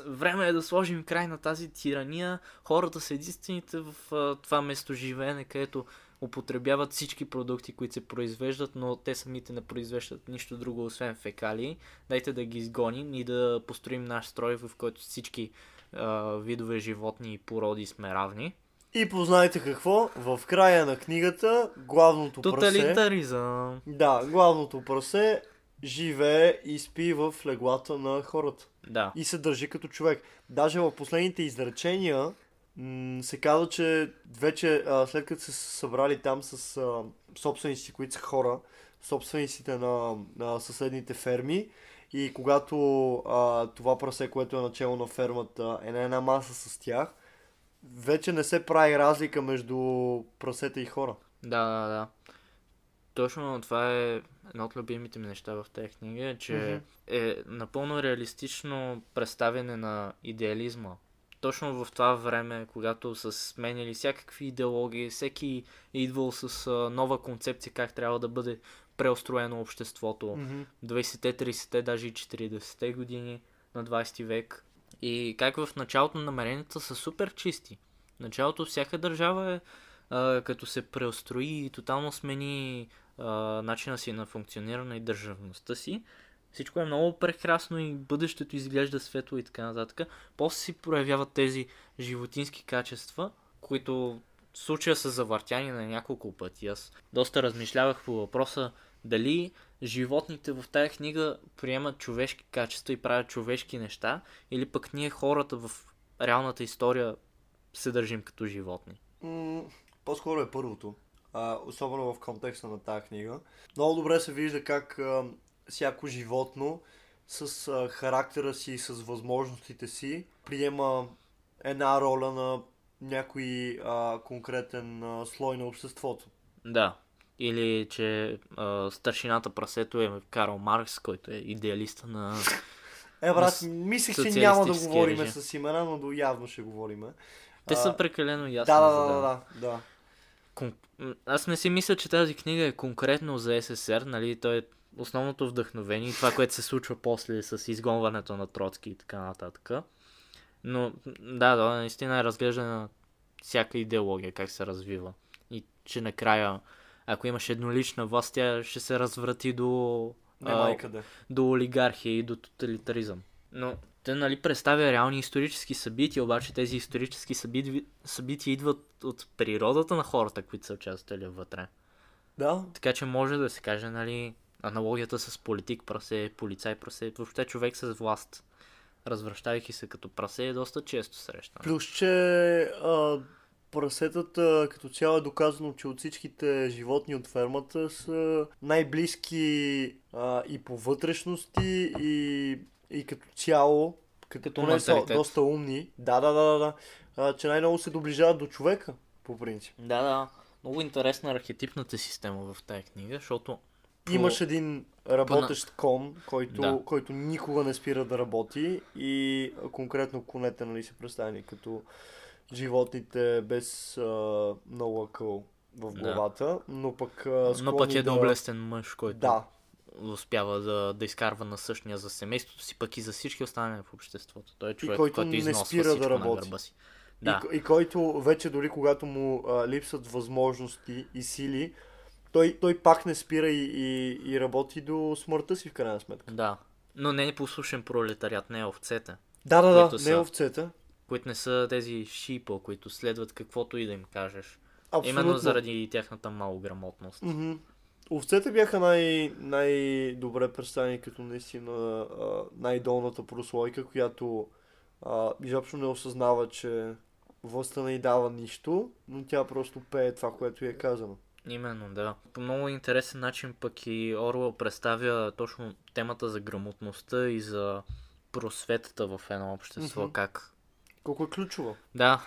Време е да сложим край на тази тирания. Хората са единствените в а, това место живеене, където употребяват всички продукти, които се произвеждат, но те самите не произвеждат нищо друго, освен фекалии. Дайте да ги изгоним и да построим наш строй, в който всички а, видове животни и породи сме равни. И познайте какво, в края на книгата главното прасе... Тоталитаризъм. Да, главното прасе живее и спи в леглата на хората. Да. И се държи като човек. Даже в последните изречения м- се казва, че вече а, след като са се събрали там с а, собственици, които са хора, собствениците на, на съседните ферми, и когато а, това прасе, което е начало на фермата, е на една маса с тях, вече не се прави разлика между прасета и хора. Да, да, да. Точно това е едно от любимите ми неща в тази книга, че Мгм. е напълно реалистично представяне на идеализма. Точно в това време, когато са сменяли всякакви идеологии, всеки е идвал с нова концепция как трябва да бъде преустроено обществото. 20-те, 30-те, даже и 40-те години на 20 век. И как в началото намеренията са супер чисти. В началото всяка държава е, а, като се преустрои и тотално смени начина си на функциониране и държавността си, всичко е много прекрасно и бъдещето изглежда светло и така нататък. После си проявяват тези животински качества, които в случая са завъртяни на няколко пъти. Аз доста размишлявах по въпроса дали животните в тая книга приемат човешки качества и правят човешки неща, или пък ние хората в реалната история се държим като животни. М, по-скоро е първото. А, особено в контекста на тази книга. Много добре се вижда как а, всяко животно с а, характера си и с възможностите си приема една роля на някой а, конкретен а, слой на обществото. Да. Или че а, старшината прасето е Карл Маркс, който е идеалиста на... Е, брат, с- мислех, че няма да говорим режим. с имена, но явно ще говорим. Те А, са прекалено ясни. Да, да, да, да, да, да. Аз не си мисля, че тази книга е конкретно за СССР, нали? Той е основното вдъхновение и това, което се случва после с изгонването на Троцки и така нататък. Но да, да, наистина е разглеждане на всяка идеология, как се развива. И че накрая, ако имаш еднолична власт, тя ще се разврати до, Няма а, къде. до олигархия и до тоталитаризъм. Но те нали представя реални исторически събития, обаче тези исторически събития, събития идват от природата на хората, които са участвали вътре. Да, Така че може да се каже, нали, аналогията с политик прасе, полицай прасе, въобще човек с власт, развръщайки се като прасе, е доста често срещан. Плюс, че а, прасетата като цяло е доказано, че от всичките животни от фермата са най-близки а, и по вътрешности и, и като цяло, като, Като поне са доста умни. Да, да, да, да, да. Че най-много се доближават до човека, по принцип. Да, да. Много интересна архетипната система в тази книга, защото по- Имаш един работещ кон, който, Да. който никога не спира да работи и конкретно конете нали, се представени като животните без а, много акъл в Да. главата, но пък а, но пък е да... доблестен мъж, който Да, успява да, да изкарва на същия за семейството си, пък и за всички останали в обществото. Той е човек, който който не спира да работи. си. И, Да, и който вече дори когато му а, липсват възможности и сили, той, той пак не спира и, и, и работи до смъртта си в крайна сметка. да. Но не е послушен пролетариат, не е овцете. Да, да, да, Които не е са- овцете. които не са тези шипа, които следват каквото и да им кажеш. Абсолютно. Именно заради тяхната малограмотност. Мгм. Овцете бяха най- най-добре представени като наистина най-долната прослойка, която а, изобщо не осъзнава, че властта не й дава нищо, но тя просто пее това, което й е казано. Именно, да. По много интересен начин пък и Орвел представя точно темата за грамотността и за просветата в едно общество, Мгм. как... Колко е ключово. Да,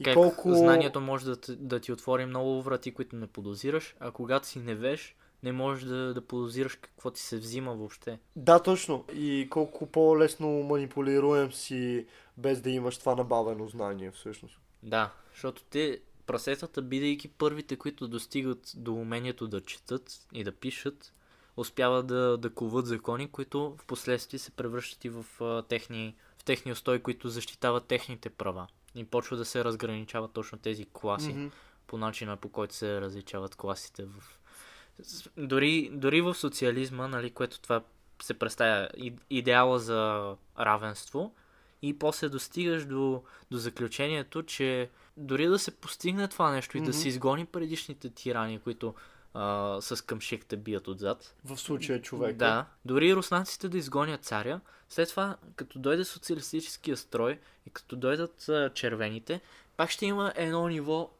И как колко... знанието може да, да ти отвори много врати, които не подозираш, а когато си не веш, не можеш да, да подозираш какво ти се взима въобще. Да, точно. И колко по-лесно манипулируем си, без да имаш това набавено знание, всъщност. Да, защото те, прасетата, бидейки първите, които достигат до умението да четат и да пишат, успяват да, да коват закони, които в последствие се превръщат и в, а, техни, в техни устои, които защитават техните права. И почва да се разграничават точно тези класи, Мгм. по начина по който се различават класите в... Дори, дори в социализма, нали, което това се представя идеала за равенство, и после достигаш до, до заключението, че дори да се постигне това нещо и да се изгони предишните тирани, които а, с къмшик бият отзад. В случая човека. Да, дори руснаците да изгонят царя, след това, като дойде социалистическия строй и като дойдат а, червените, пак ще има едно ниво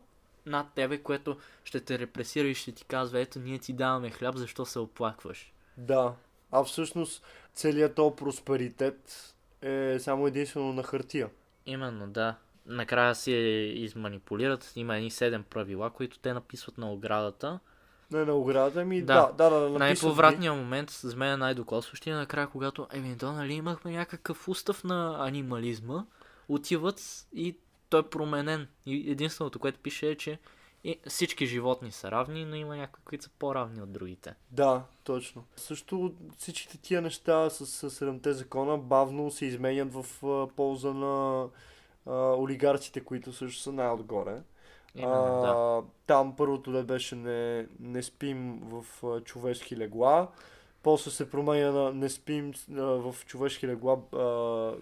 над тебе, което ще те репресира и ще ти казва, ето ние ти даваме хляб, защо се оплакваш. Да. А всъщност целият то просперитет е само единствено на хартия. Именно, да. Накрая си изманипулират, има едни седем правила, които те написват на оградата. Не на оградата ми, Да. да, да, да, да Най-повратният момент за мен е най-докосващия накрая, когато еми, то, нали, имахме някакъв устав на анимализма, отиват и той е променен. И единственото, което пише е, че и всички животни са равни, но има някои, които са по-равни от другите. Да, точно. Също всичките тия неща с, седемте закона бавно се изменят в а, полза на а, олигарците, които също са най-отгоре. Именно, да. Там първото да беше не, не спим в а, човешки легла, после се променя на не спим а, в човешки легла а,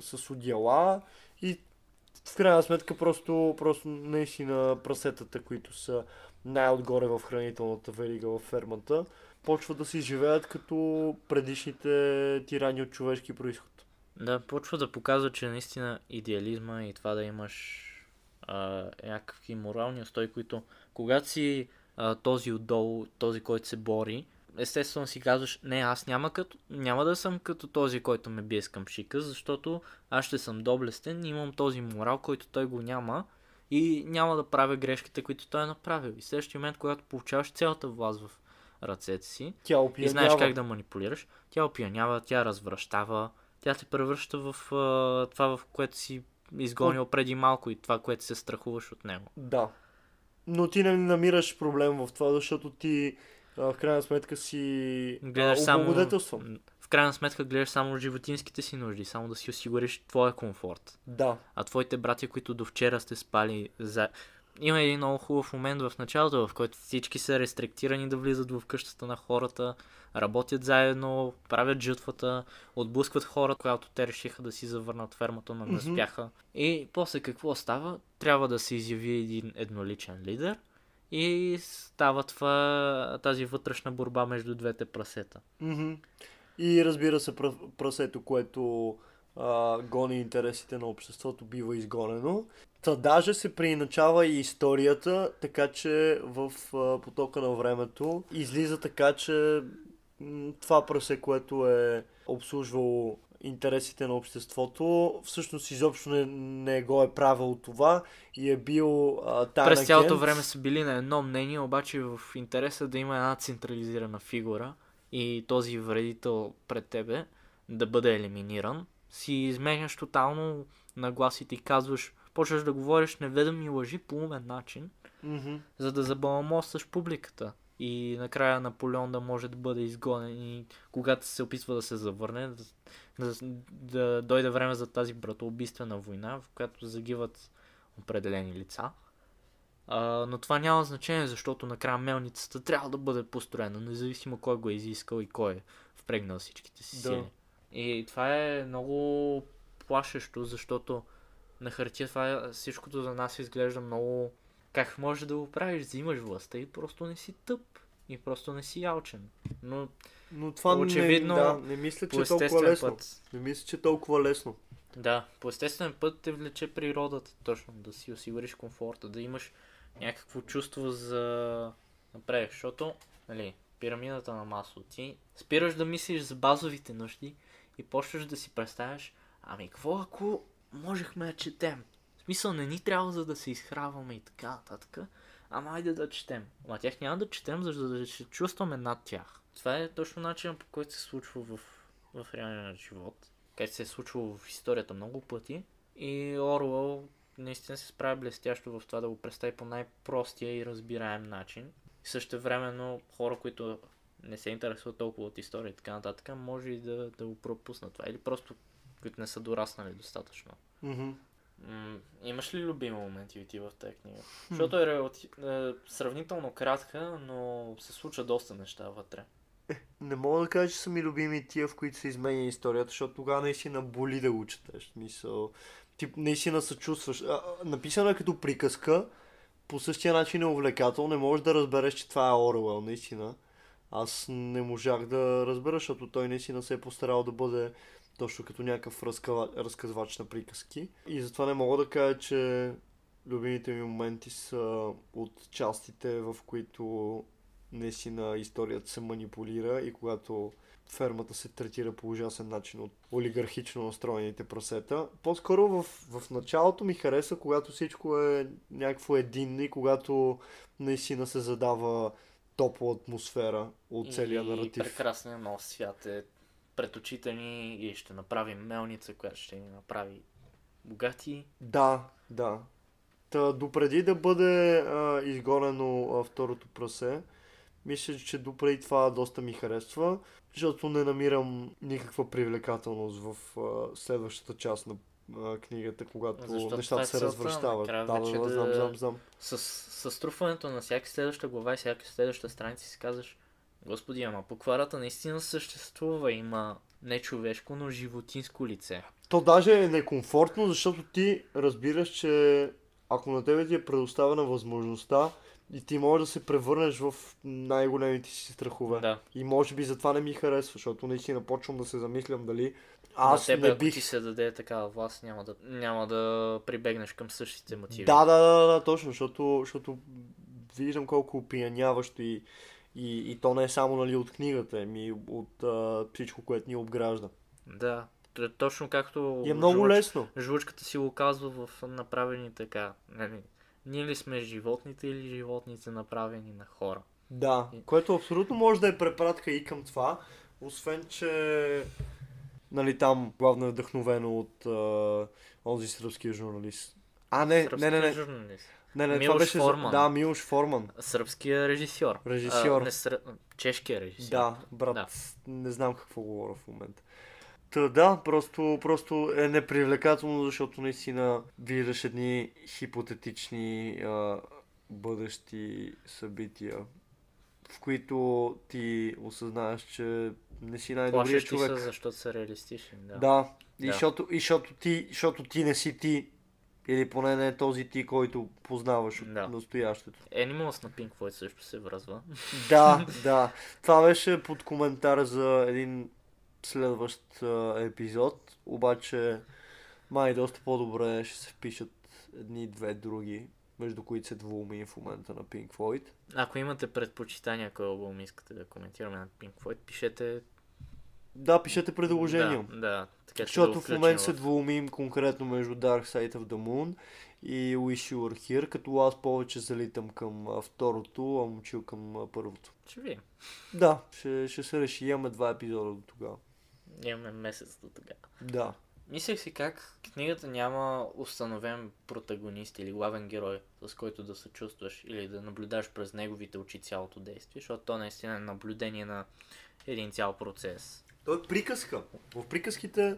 с одеяла и в крайна сметка просто, просто наистина прасетата, които са най-отгоре в хранителната верига в фермата, почват да се изживеят като предишните тирани от човешки происход. Да, почва да показва, че наистина идеализма и това да имаш а, някакви морални устои, които когато си а, този отдолу, този, който се бори, естествено си казваш, не, аз няма, като, няма да съм като този, който ме бие с къмшика, защото аз ще съм доблестен, имам този морал, който той го няма и няма да правя грешките, които той е направил. И следващия момент, когато получаваш цялата власт в ръцете си, Тя и опиянява. знаеш как да манипулираш. Тя опиянява, тя развръщава, тя те превръща в а, това, в което си изгонил преди малко и това, което се страхуваш от него. Да. Но ти не намираш проблем в това, защото ти в крайна сметка си Гледаш само... В крайна сметка гледаш само животинските си нужди, само да си осигуриш твоя комфорт. Да. А твоите братя, които до вчера сте спали за... Има един много хубав момент в началото, в който всички са рестриктирани да влизат в къщата на хората, работят заедно, правят жътвата, отблъскват хора, когато те решиха да си завърнат фермата, но не успяха. И после какво става? Трябва да се изяви един едноличен лидер и става това, тази вътрешна борба между двете прасета. Мгм. И разбира се, пра- прасето, което а, гони интересите на обществото, бива изгонено. Та даже се преиначава и историята, така че в а, потока на времето излиза така, че това прасе, което е обслужвало интересите на обществото, всъщност изобщо не, не го е правил това и е бил а, таен През цялото време са били на едно мнение, обаче в интереса да има една централизирана фигура и този вредител пред тебе да бъде елиминиран, си изменяш тотално нагласите и казваш, почваш да говориш неведоми лъжи по умен начин, Мгм. за да забаламосваш публиката. И накрая Наполеон да може да бъде изгонен и когато се опитва да се завърне, да, да, дойде време за тази братоубийствена война, в която загиват определени лица. А, но това няма значение, защото накрая мелницата трябва да бъде построена, независимо кой го е изискал и кой е впрегнал всичките си Да. сили. И това е много плашещо, защото на хартия това е, всичкото за нас изглежда много... Как може да го правиш? Взимаш властта и просто не си тъп. И просто не си ялчен. Но Но това Очевидно, не, да, не мисля, че е толкова лесно. път. Не мисля, че е толкова лесно. Да, по естествен път те влече природата, точно, да си осигуриш комфорта, да имаш някакво чувство за напред, защото, нали, пирамидата на масло, ти спираш да мислиш за базовите нужди и почваш да си представяш, ами какво ако можехме да четем? В смисъл не ни трябва за да се изхраваме и така нататък, ама айде да четем. Ама тях няма да четем, за да се чувстваме над тях. Това е точно начинът по който се случва в, в реалния живот. Как се е случвало в историята много пъти. И Оруел наистина се справя блестящо в това да го представи по най-простия и разбираем начин. Също времено хора, които не се интересуват толкова от история и така нататък, може и да, да го пропуснат това. Или просто които не са дораснали достатъчно. Мгм. М- имаш ли любими моменти ти в тази книга? Защото е, е сравнително кратка, но се случва доста неща вътре. Не мога да кажа, че са ми любими тия, в които се изменя историята, защото тогава наистина боли да го четеш. В Смисъл, ти наистина се чувстваш. А, а, написано е като приказка, по същия начин е увлекателно, не можеш да разбереш, че това е Оруел, наистина. Аз не можах да разбера, защото той наистина се е постарал да бъде точно като някакъв разкава... разказвач на приказки. И затова не мога да кажа, че любимите ми моменти са от частите, в които наистина историята се манипулира и когато фермата се третира по ужасен начин от олигархично настроените прасета. По-скоро в, в началото ми хареса, когато всичко е някакво единно и когато наистина се задава топла атмосфера от целия и наратив. прекрасният нов свят е пред очите ни и ще направим мелница, която ще ни направи богати. Да, да. Та, допреди да бъде а, изгонено а, второто прасе, мисля, че допреди това доста ми харесва, защото не намирам никаква привлекателност в а, следващата част на а, книгата, когато Защото нещата е се развръщават. Да, да, да- знам, знам, знам. С, с струпването на всяка следваща глава и всяка следваща страница си казваш, Господи, ама покварата наистина съществува, има не човешко, но животинско лице. То даже е некомфортно, защото ти разбираш, че ако на тебе ти е предоставена възможността и ти можеш да се превърнеш в най-големите си страхове. Да. И може би затова не ми харесва, защото наистина почвам да се замислям дали Аз на тебе, не ако бих... ти се даде такава власт, няма да, няма да прибегнеш към същите мотиви. Да, да, да, да, точно, защото, защото виждам колко опияняващо и, и, и то не е само нали, от книгата, ами от а, всичко, което ни обгражда. Да. Точно както И е много жлъч- лесно. жлъчката си го казва в направени така. Нали, ние ли сме животните или животните направени на хора? Да, което абсолютно може да е препратка и към това, освен че нали там главно е вдъхновено от а, онзи сръбския журналист. А, не, не, не, не, Журналист. не, не, това Милош беше... за- Форман. Да, Милош Форман. Сръбския режисьор. Режисьор. А, не сръ... Чешкия режисьор. Да, брат, Да. не знам какво говоря в момента. Та, да, просто, просто е непривлекателно, защото наистина виждаш едни хипотетични а, бъдещи събития, в които ти осъзнаеш, че не си най-добрият човек. са, защото са реалистични. Да. Да, и Да. защото, и защото, ти, защото ти не си ти, или поне не е този ти, който познаваш от Да. настоящето. Animals на Pink Floyd също се връзва. Да, да. Това беше под коментар за един следващ а, епизод, обаче май доста по-добре ще се впишат едни, две други, между които се двуми в момента на Pink Floyd. Ако имате предпочитания, кой албум искате да коментираме на Pink Floyd, пишете. Да, пишете предложения. Да, да. Така, да Защото го в момента се двумим конкретно между Dark Side of the Moon и Wish You Were Here, като аз повече залитам към второто, а момчил към първото. Ще видим. Да, ще, ще се реши. Имаме два епизода до тогава. Имаме месец до тогава. Да. Мислех си как книгата няма установен протагонист или главен герой, с който да се чувстваш или да наблюдаш през неговите очи цялото действие, защото то наистина е наблюдение на един цял процес. То е приказка. В приказките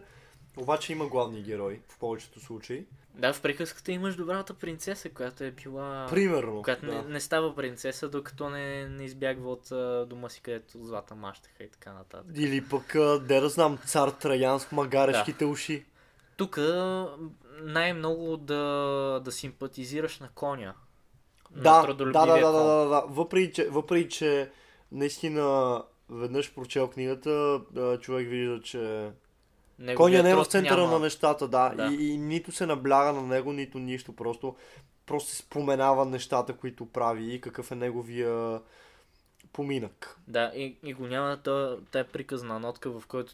обаче има главни герои, в повечето случаи. Да, в приказката имаш добрата принцеса, която е била... Примерно. Която да. не, не става принцеса, докато не, не избягва от а, дома си, където злата мащаха и така нататък. Или пък, а, де да знам, цар Траян с магарешките уши. Тук най-много да, да симпатизираш на коня. на Да, да, да, да, да, да, да. Въпреки, че, въпреки, че наистина веднъж прочел книгата, човек вижда, че Коня не е в центъра няма... на нещата, да. Да. И, и нито се набляга на него, нито нищо. Просто, просто споменава нещата, които прави и какъв е неговия поминък. Да, и, и го няма та- тая приказна нотка, в който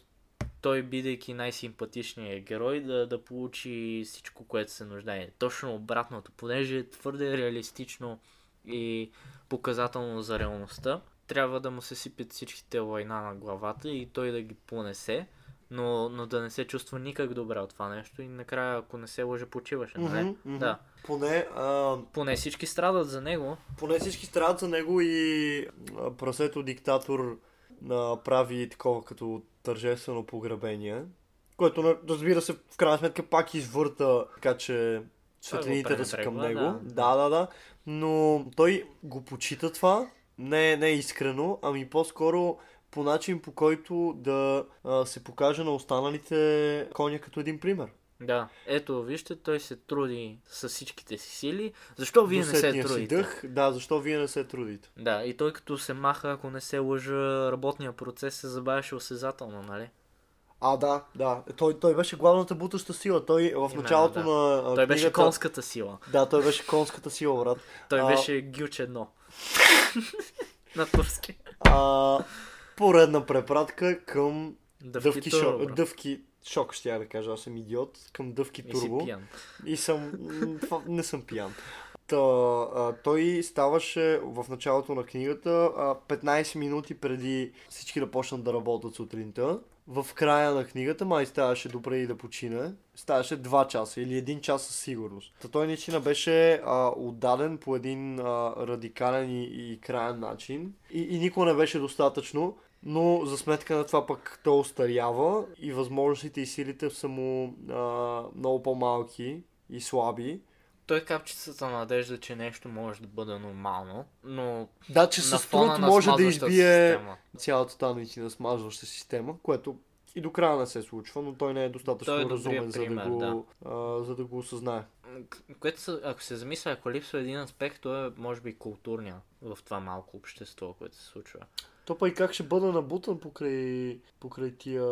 той, бидейки най-симпатичният герой, да, да получи всичко, което се нуждае. Точно обратното, понеже е твърде реалистично и показателно за реалността, трябва да му се сипят всичките война на главата и той да ги понесе, но, но да не се чувства никак добре от това нещо и накрая, ако не се лъже, почиваше, нали? Мгм, мгм. Да. Поне, а, Поне всички страдат за него. поне всички страдат за него и прасето диктатор направи такова като тържествено погребение, което разбира се в крайна сметка пак извърта така че светлините да са към него. пренебрегва, Да. да, да, Но той го почита това, не, не искрено, ами по-скоро по начин по който да а, се покаже на останалите коня като един пример. Да, ето, вижте, той се труди с всичките си сили. Защо вие не се сетния си трудите? дъх, да, защо вие не се трудите? Да, и той като се маха, ако не се лъжа, работния процес се забавяше осезателно, нали? А, да, да. Той, той беше главната бутаща сила. Той в Именно, началото да. на Той беше книгата... конската сила. Да, той беше конската сила, брат. Той А- беше гюч едно. На турски. А, поредна препратка към Дъвки, Дъвки, Турбо, шок, дъвки шок, ще я да кажа, аз съм идиот, към Дъвки И си Турбо. пиян. И съм, не съм пиян. Та, а, той ставаше в началото на книгата а, 15 минути преди всички да почнат да работят сутринта. В края на книгата май ставаше добре и да почине. Ставаше 2 часа или 1 час със сигурност. Та той наистина беше а, отдаден по един а, радикален и, и краен начин. И, и никога не беше достатъчно. Но за сметка на това пък той остарява и възможностите и силите са му а, много по-малки и слаби. Той е капчицата на надежда, че нещо може да бъде нормално, но Да, че с труд може да избие система. цялата тази наистина смазваща система, което и до края не се случва, но той не е достатъчно Той е разумен, за, да пример, го, а, за да го осъзнае. Което, ако се замисля, ако липсва един аспект, то е, може би, културния в това малко общество, което се случва. То па и как ще бъде набутан покрай, покрай тия...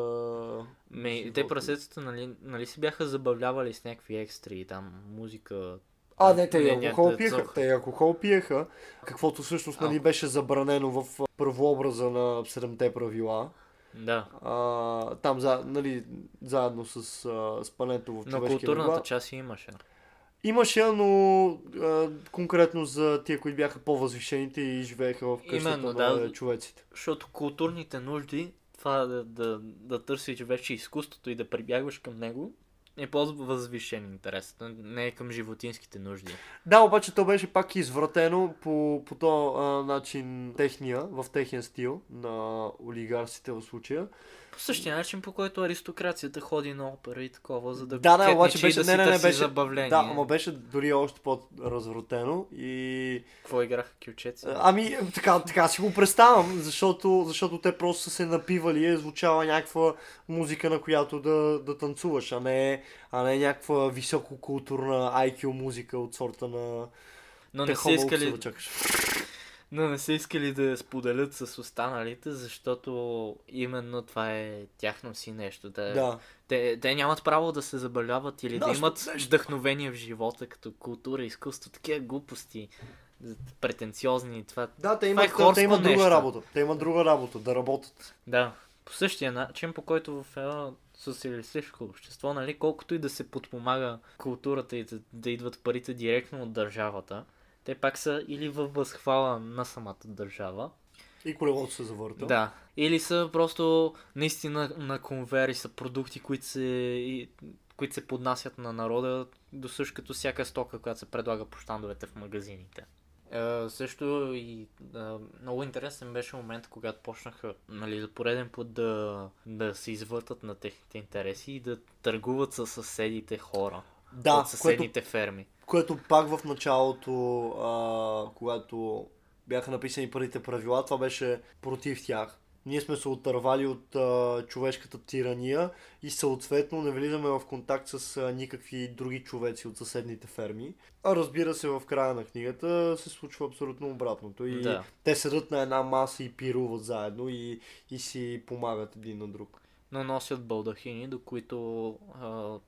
Ме, те животни? прасецата, нали, нали си бяха забавлявали с някакви екстри, там музика. А, не, те и мненията, алкохол пиеха. цох. Те и алкохол пиеха, каквото всъщност нали, беше забранено в първообраза на седемте правила. Да. А, там, за, нали, заедно с а, спането в Но човешки културната част си имаше. Имаше, но а, конкретно за тия, които бяха по-възвишените и живееха в къщата Именно, на да. човеците. Защото културните нужди, това да, да, да търсиш вече изкуството и да прибягваш към него, е по-възвишен интерес. Не е към животинските нужди. Да, обаче то беше пак извратено по, по този начин техния, в техния стил на олигарсите в случая. По същия начин, по който аристокрацията ходи на опера и такова, за да Да, да, обаче беше, да не, не, не, беше, забавление. да, ама беше дори още по-развратено и Какво играха кючеци? Ами, така, така си го представям, защото, защото те просто са се напивали и е звучала някаква музика, на която да, да танцуваш, а не, а не някаква висококултурна IQ музика от сорта на Но не, са искали, чакаш. Но не са искали да я споделят с останалите, защото именно това е тяхно си нещо. Да, Да. Те, те нямат право да се забавляват или Да, да, имат нещо. вдъхновение в живота, като култура, изкуство, такива глупости, претенциозни. Това... Да, те Това е имат, те, те имат друга нещо. работа. Те имат друга работа, да работят. Да, по същия начин, по който в едно социалистическо общество, нали, колкото и да се подпомага културата и да, да идват парите директно от държавата, те пак са или във възхвала на самата държава, И колелото се завърта. Да. Или са просто наистина на конвейер и са продукти, които се, които се поднасят на народа, до също като всяка стока, която се предлага по щандовете в магазините. Е, също и е, много интересен беше момент, когато почнаха нали, за пореден път да, да се извъртат на техните интереси и да търгуват с съседите хора Да, от което, съседните ферми. Което пак в началото, а, когато бяха написани първите правила, това беше против тях. Ние сме се отървали от а, човешката тирания и съответно не влизаме в контакт с а, никакви други човеци от съседните ферми. А разбира се, в края на книгата се случва абсолютно обратното. И Да. те седат на една маса и пируват заедно и, и си помагат един на друг. но носят балдахини, до които а,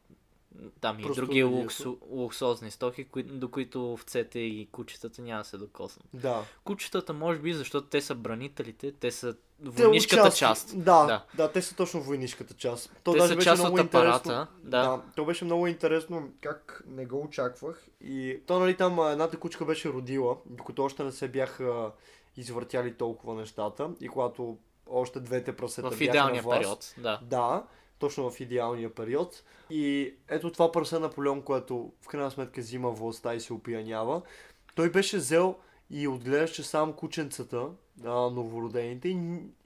Там и други луксу, луксозни стоки, кои, до които овцете и кучетата няма да се докоснат. Да. Кучетата, може би, защото те са бранителите, те са Те войнишката участват- част. Да, да, Да. да, те са точно войнишката част. То Те даже са беше част много от апарата, интересно. да. то беше много интересно как не го очаквах. И то, нали, там едната кучка беше родила, докато още не се бяха извъртяли толкова нещата. И когато още двете прасета В бяха на власт, период, да. Да, точно в идеалния период. И ето това прасе Наполеон, което в крайна сметка взима властта и се опиянява. Той беше взел и отгледаше сам кученцата, а, новородените. И,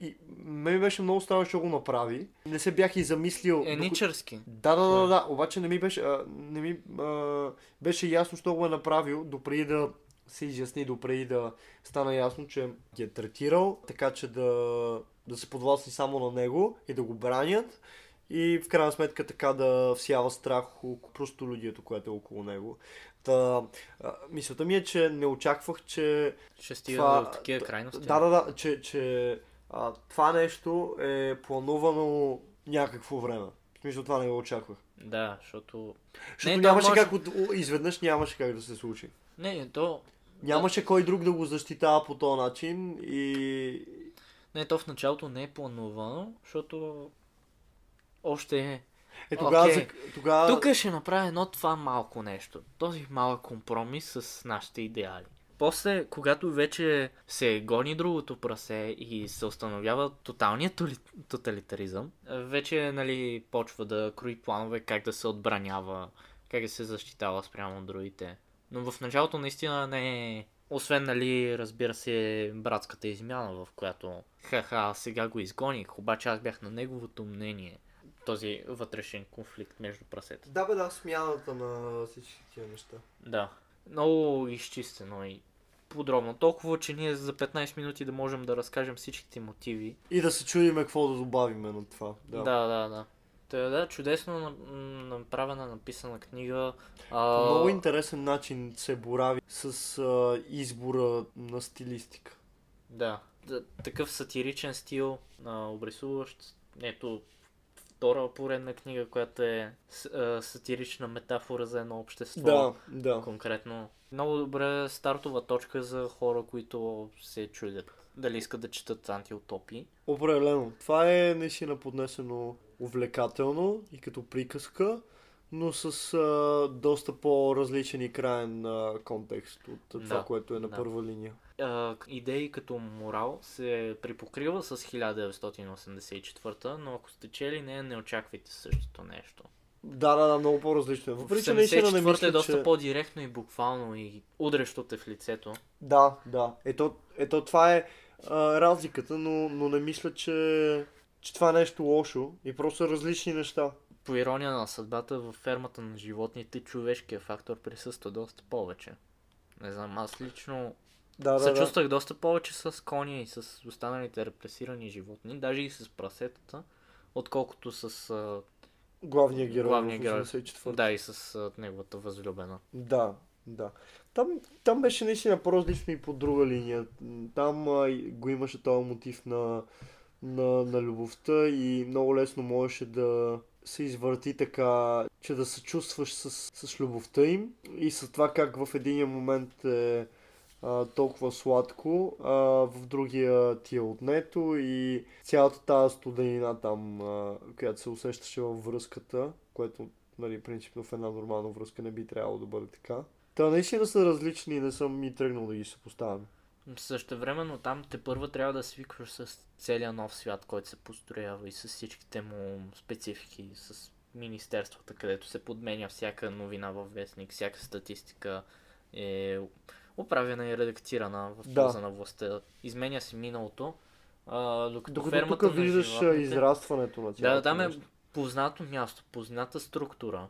и мен ми беше много странно, че го направи. Не се бях и замислил. Еничърски. Да, да, да, да, обаче не ми беше, а, не ми, а, беше ясно, що го е направил, допреди да се изясни, допреди да стана ясно, че ги е третирал, така че да, да се подвластни само на него и да го бранят. И в крайна сметка така да всява страх у простолюдието, което е около него. Та, мисълта ми е, че не очаквах, че Ще стига Това- до такива крайности. да, да, да, че, че а, това нещо е планувано някакво време. В смисъл това не го очаквах. Да, защото... Защото то нямаше може- как, от, изведнъж нямаше как да се случи. Не, то... Нямаше кой друг да го защитава по този начин и... Не, то в началото не е планувано, защото... Още е... Е, тогава... Okay. тогава... Тук ще направя едно това малко нещо. Този малък компромис с нашите идеали. После, когато вече се гони другото прасе и се установява тоталният тоталитаризъм, вече нали, почва да крои планове как да се отбранява, как да се защитава спрямо другите. Но в началото наистина не е... Освен, нали, разбира се, братската измяна, в която ха-ха, сега го изгоних, обаче аз бях на неговото мнение. Този вътрешен конфликт между прасета. Да, бе, да, смяната на всички тия неща. Да. Много изчистено и подробно. Толкова, че ние за 15 минути да можем да разкажем всичките мотиви. И да се чудиме какво да добавиме на това. Да. Да, да, да. Та, да, чудесно направена, написана книга. А, По много интересен начин се борави с а, избора на стилистика. Да. Такъв сатиричен стил, а, обрисуващ. Ето, втора поредна книга, която е сатирична метафора за едно общество. Да, да. конкретно. Много добра стартова точка за хора, които се чудят. Дали искат да четат антиутопии. Определено. Това е наистина поднесено увлекателно и като приказка, но с а, доста по-различен и крайен а, контекст от това, Да, което е на да. първа линия. А, идеи като морал се припокрива с 1984, но ако сте чели нея, не очаквайте същото нещо. Да, да, да, много по-различно е. Въпреки, че наистина не 84 мисля, е доста че... по-директно и буквално и удрещо те в лицето. Да, да. Ето, ето това е а, разликата, но, но не мисля, че, че това е нещо лошо и просто различни неща. По ирония на съдбата, в фермата на животните човешкият фактор присъства доста повече. Не знам, аз лично Да, да, се да. чувствах доста повече с кони и с останалите репресирани животни, даже и с прасетата, отколкото с, а, Главният герой Главният в герой. 84 да, и с а, неговата възлюбена. Да, да. Там, там беше наистина по-различно и по друга линия. Там а, го имаше този мотив на, на, на любовта и много лесно можеше да се извърти така, че да се чувстваш с, с любовта им и с това как в един момент е толкова сладко, а, в другия ти е отнето и цялата тази студенина там, а, която се усещаше във връзката, което нали, принципно в една нормална връзка не би трябвало да бъде така. Та наистина са различни и не съм и тръгнал да ги съпоставям. Същевременно там те първа трябва да свикваш с целия нов свят, който се построява и с всичките му специфики, с министерствата, където се подменя всяка новина във вестник, всяка статистика е оправена и редактирана в Да. полза на властта. Изменя се миналото, а, докато, Докато фермата тук виждаш животните... израстването на цялото Да, там е познато място, позната структура,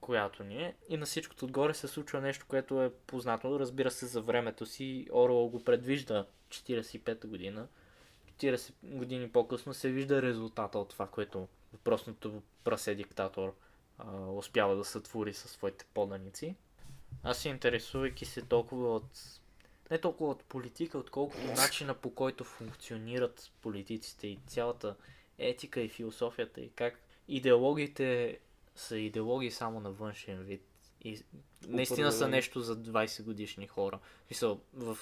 която ни е. И на всичкото отгоре се случва нещо, което е познато, разбира се, за времето си. Орвел го предвижда 45-та година. 40 години по-късно се вижда резултата от това, което въпросното прасе диктатор а, успява да сътвори със своите поданици. Аз се интересувайки се толкова от не толкова от политика, отколкото начина по който функционират политиците и цялата етика и философията и как идеологиите са идеологии само на външен вид. И наистина са нещо за 20 годишни хора. В Смисъл, в,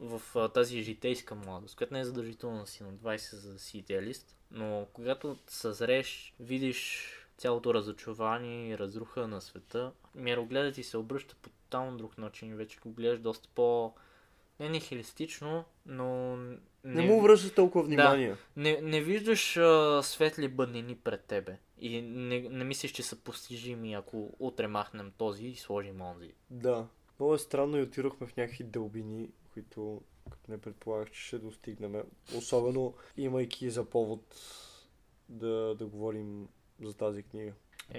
в, а, тази житейска младост, която не е задължително да си на 20 за да си идеалист, но когато съзреш, видиш цялото разочарование и разруха на света, мирогледът ти се обръща по тотално друг начин вече го гледаш доста по... Не нихилистично, но... Не му връщаш толкова внимание. Не, не виждаш а, светли бъднини пред тебе и не, не мислиш, че са постижими, ако утре махнем този и сложим онзи. Да. Много е странно и отирахме в някакви дълбини, които като не предполагах, че ще достигнем. Особено имайки за повод да, да говорим за тази книга.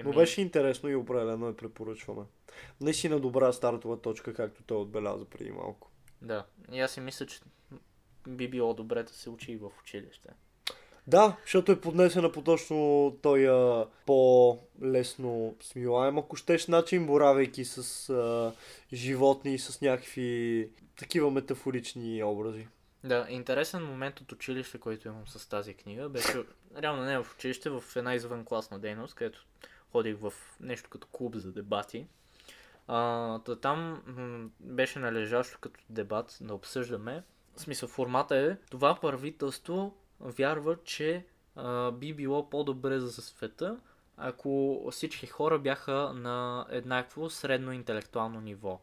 Но беше интересно и определено я препоръчваме. Наистина добра стартова точка, както той отбеляза преди малко. Да, и аз си мисля, че би било добре да се учи и в училище. Да, защото е поднесена по точно той а, по-лесно смилаем, ако щеш начин, боравейки с а, животни и с някакви такива метафорични образи. Да, интересен момент от училище, който имам с тази книга, беше реално не в училище, в една извънкласна дейност, където ходих в нещо като клуб за дебати. А, та там м- беше належащо като дебат да обсъждаме. В смисъл, формата е, това правителство вярва, че а, би било по-добре за света, ако всички хора бяха на еднакво средно интелектуално ниво.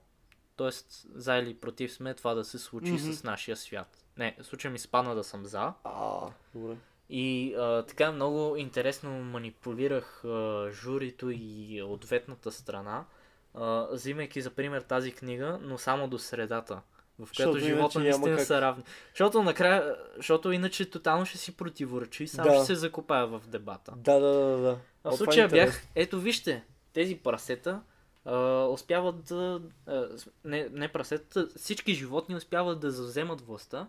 Тоест, за или против сме това да се случи Мгм. с нашия свят. Не, в случая ми спадна да съм за. А, добре. И а, така много интересно манипулирах а, журито и ответната страна, а, взимайки за пример тази книга, но само до средата, в която живота наистина как. са равни. Защото накрая, защото иначе тотално ще си противоречи и сам Да. ще се закопая в дебата. Да, да, да, да. А в е случая бях, интересно. ето вижте, тези прасета а, успяват да, а, не, не прасета, всички животни успяват да завземат властта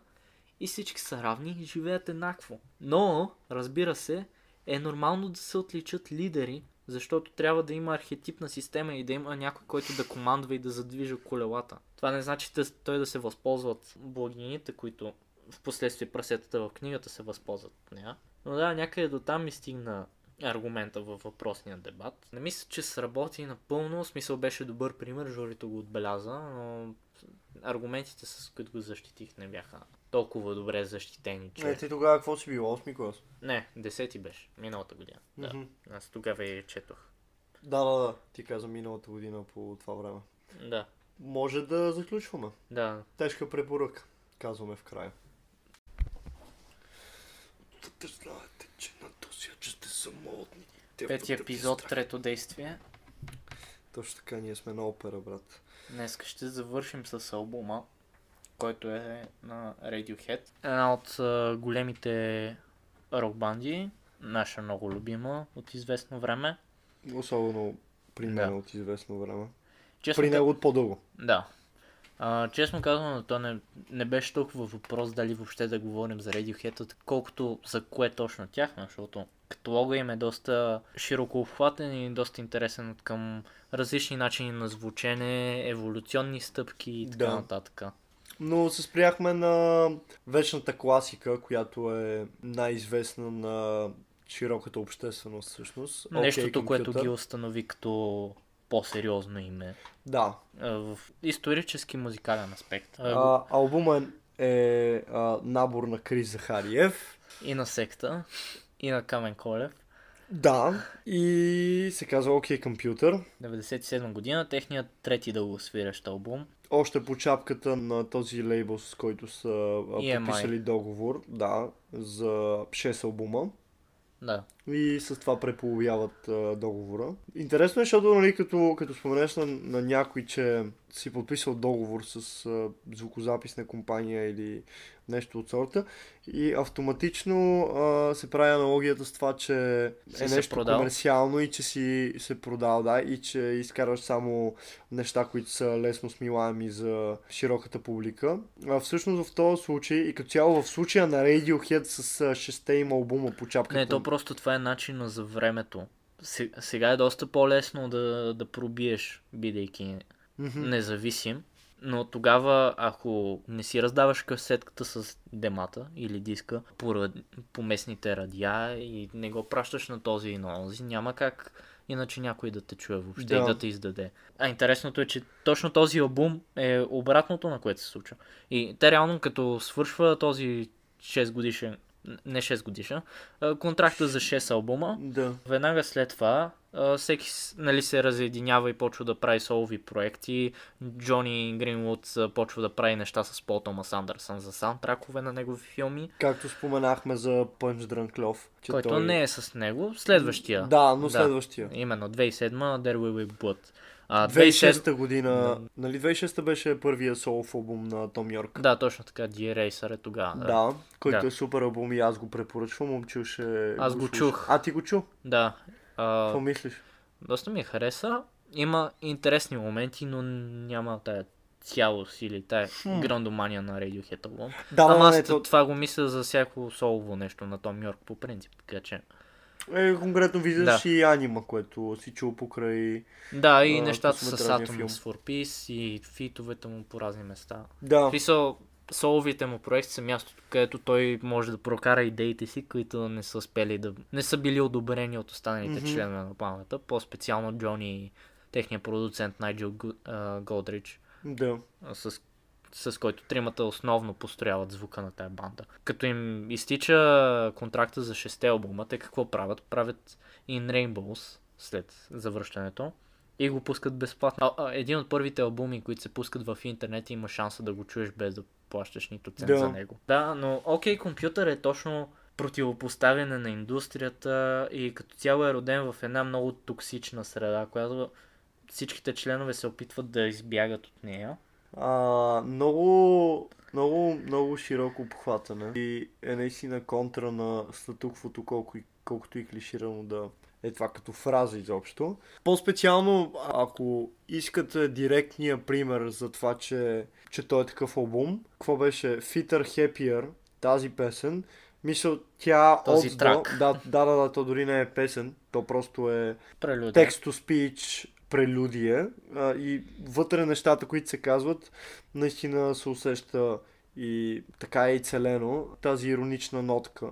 и всички са равни и живеят еднакво. Но, разбира се, е нормално да се отличат лидери, защото трябва да има архетипна система и да има някой, който да командва и да задвижа колелата. Това не значи да, той да се възползват благините, които в последствие прасетата в книгата се възползват от нея. Но да, някъде до там ми стигна аргумента във въпросния дебат. Не мисля, че сработи напълно. Смисъл беше добър пример, журито го отбеляза, но аргументите, с които го защитих, не бяха толкова добре защитени, че... Е, ти тогава какво си бил? 8 клас? Не, десети беше, миналата година. Да. Мгм. Аз тогава я четох. Да, да, да. Ти каза миналата година по това време. Да, Може да заключваме. да. Тежка препоръка, казваме в края. Да знаете, че на досиачите са модни. Те Пети епизод, трето действие. Точно така, ние сме на опера, брат. Днес ще завършим с албума, който е на Radiohead. Една от големите рок банди, наша много любима от известно време. Особено при Да. мен от известно време. Честно, При него от по-дълго. Да. А, честно казано, то не, не беше толкова въпрос дали въобще да говорим за Radiohead, колкото за кое точно тях, защото каталога им е доста широко обхватен и доста интересен от към различни начини на звучене, еволюционни стъпки и така Да. нататък. Но се спряхме на вечната класика, която е най-известна на широката общественост всъщност. Нещото, OK което ги установи като по-сериозно име Да. в исторически музикален аспект. А, албума е, е а, набор на Крис Захариев. и на секта, и на Камен Колев. Да. И се казва OK Computer. 97 година, техният трети дългосвирещ албум. Още по чапката на този лейбъл, с който са EMI. подписали договор. Да. За 6 албума. Да. И с това преполовяват а, договора. Интересно е, защото нали, като, като споменеш на, на някой, че си подписал договор с а, звукозаписна компания или нещо от сорта и автоматично а, се прави аналогията с това, че Си е нещо продал. комерциално и че си се продал, да, и че изкарваш само неща, които са лесно смилаеми за широката публика. А, всъщност в този случай и като цяло в случая на Radiohead с а, шесте им албума по чапката. Не, то просто това е начина за времето. Се- Сега е доста по-лесно да, да пробиеш, бидейки независим. Но тогава, ако не си раздаваш касетката с демата или диска по, по местните радиа и не го пращаш на този и на онзи, няма как иначе някой да те чуе въобще Да. и да те издаде. А интересното е, че точно този албум е обратното на което се случва. И те реално като свършва този 6 годишен, не 6 годишен, а, контракта за 6 албума, Да. Веднага след това всеки нали, се разединява и почва да прави солови проекти. Джони Гринвуд почва да прави неща с Пол Томас Андерсън за саундтракове на негови филми, Както споменахме за Пънч Дрънк Лов. Че който той... не е с него. Следващия. Да, но следващия. Именно, 2007 There Will Be Blood. А, 2006 година, нали 2006 беше първия солов албум на Том Йорк? Да, точно така, The Eraser е тогава. Да. Да, който Да. е супер албум и аз го препоръчвам, момчил ще Аз го слуша. чух. А, ти го чу? да. А, Какво мислиш? доста ми хареса. Има интересни моменти, но няма тая цялост или тая грандомания на Radiohead албум. Да, Ама да, аз не, то... то, това го мисля за всяко солово нещо на Том Йорк по принцип, така че... е, конкретно виждаш Да. и анима, което си чул покрай... Да, и А, нещата с Atom филм. for Peace и фитовете му по разни места. Да, смисъл, соловите му проекти са мястото, където той може да прокара идеите си, които не са успели да... не са били одобрени от останалите Мгм. членове на паметта, по-специално Джони и техния продуцент Найджел Голдрич. да. с, с който тримата основно построяват звука на тая банда. Като им изтича контракта за 6 албума, те какво правят? Правят In Rainbows след завръщането и го пускат безплатно. А, а, един от първите албуми, които се пускат в интернет, има шанса да го чуеш без да плащаш нито цент Да. за него. Да, но окей, компютър е точно противопоставяне на индустрията и като цяло е роден в една много токсична среда, която всичките членове се опитват да избягат от нея. А, много, много, много широко обхватане и е наистина контра на статуквото, колко, и- колкото и клиширано да е това като фраза изобщо. По-специално, ако искате директния пример за това, че, че той е такъв албум, какво беше Fitter Happier, тази песен, мисля, тя Този от трак. Да, да, да, да, то дори не е песен, то просто е Прелюдия. текст to speech прелюдия а, и вътре нещата, които се казват, наистина се усеща и така е и целено тази иронична нотка,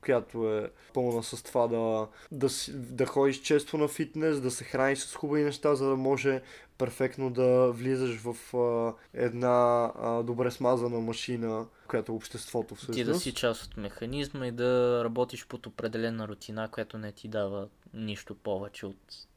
която е пълна с това да, да, да ходиш често на фитнес, да се храниш с хубави неща, за да може перфектно да влизаш в а, една а, добре смазана машина, която е обществото всъщност. Ти да си част от механизма и да работиш под определена рутина, която не ти дава нищо повече от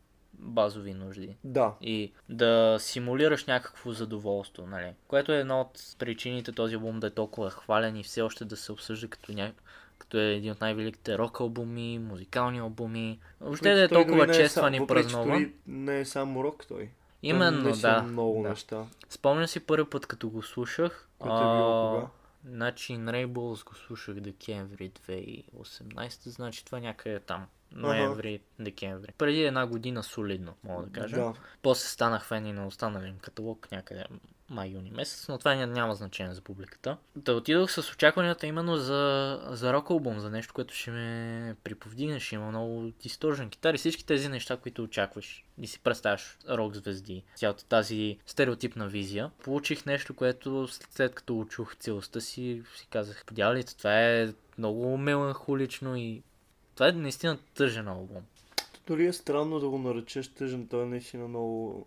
базови нужди. Да, И да симулираш някакво задоволство, нали? Което е една от причините този албум да е толкова хвален и все още да се обсъжда като, ня... като е един от най-великите рок албуми, музикални албуми. Въобще да е толкова не е честван и празнуван. Не е само рок той. Именно, Той да. Много да. неща. Спомням си първи път, като го слушах. Което е било а, кога? Значи In Rainbows го слушах декември 2018, значи това някъде е там. Ноември, декември. Преди една година солидно, мога да кажа. Да. После станах фен и на останалия им каталог някъде май-юни месец, но това ня- няма значение за публиката. Да отидох с очакванията именно за, за рок албум, за нещо, което ще ме приповдигне, ще има много дистожен китар и всички тези неща, които очакваш и си представяш рок звезди, цялата тази стереотипна визия. Получих нещо, което след като го чух целостта си, си казах, подявалите, това е много меланхолично и това е наистина тъжен албум. Дори е странно да го наречеш тъжен, той е наистина много,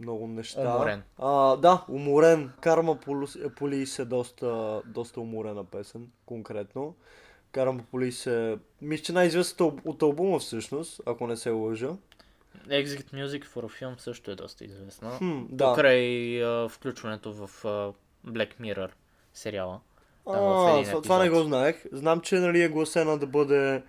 много неща. Уморен. А, да, уморен. Карма Полис- е доста, доста уморена песен, конкретно. Карма Полис е, мисля, че най-известната от- албума всъщност, ако не се лъжа. Exit Music for a Film също е доста известна. Хм, да. Покрай а, включването в а, Black Mirror сериала. Там А, това, това не го знаех. Знам, че нали, е гласена да бъде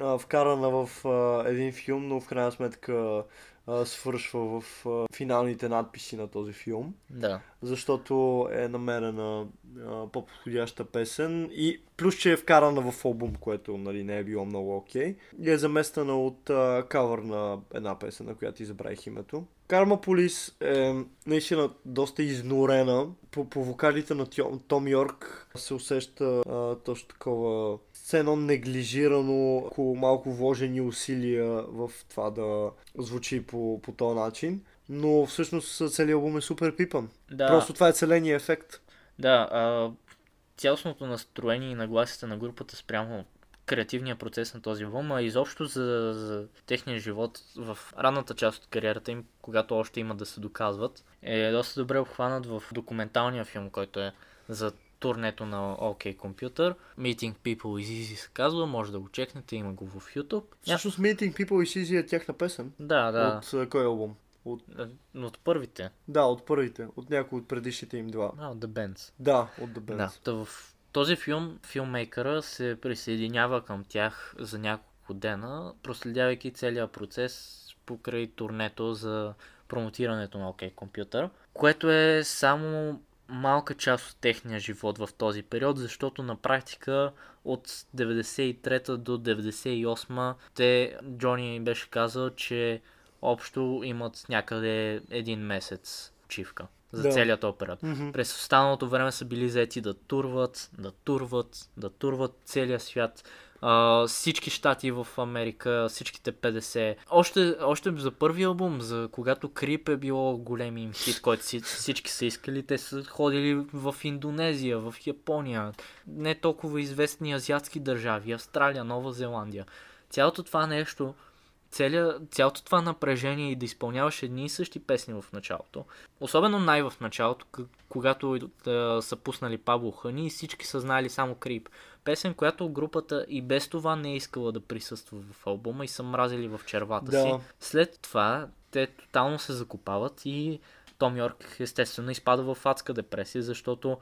а, вкарана в а, един филм, но в крайна сметка а, свършва в а, финалните надписи на този филм. Да. защото е намерена а, по-подходяща песен и плюс, че е вкарана в албум, което нали, не е било много окей. И е заместена от а, кавър на една песен, на която избравих името. Карма Полис е наистина доста изнорена. По, по вокалите на Том Йорк се усеща а, точно такова все едно неглижирано, около малко вложени усилия в това да звучи по, по този начин. Но всъщност целият албум е супер пипан. Да, Просто това е целения ефект. да а, цялостното настроение и нагласите на групата спрямо креативния процес на този албум, а изобщо за, за техния живот в ранната част от кариерата им, когато още има да се доказват, е доста добре обхванат в документалния филм, който е за турнето на OK Computer. Meeting People is Easy се казва, може да го чекнете, има го в YouTube. Всъщност Meeting People is Easy е тяхна песен. Да, да. От а, кой албум? От... От първите. Да, от първите. От някои от предишните им два. А, от The Bands. Да, от The Bands. Да. Та в този филм, филмейкъра се присъединява към тях за няколко дена, проследявайки целият процес покрай турнето за промотирането на OK Computer, което е само малка част от техния живот в този период, защото на практика от 93 до 98 те, Джони беше казал, че общо имат някъде един месец почивка за Да. целият този период. Мгм. През останалото време са били заети да турват, да турват, да турват целия свят. Всички щати в Америка, всичките 50. Още, още за първи албум, за когато Крип е било голем им хит, който си, всички са искали, те са ходили в Индонезия, в Япония, не толкова известни азиатски държави, Австралия, Нова Зеландия. Цялото това нещо, целия, цялото това напрежение и да изпълняваш едни и същи песни в началото, особено най в началото, когато да, са пуснали Пабло Хъни и всички са знали само Крип. Песен, която групата и без това не е искала да присъства в албума и са мразили в червата Да. си. След това те тотално се закопават и Том Йорк естествено изпада в адска депресия, защото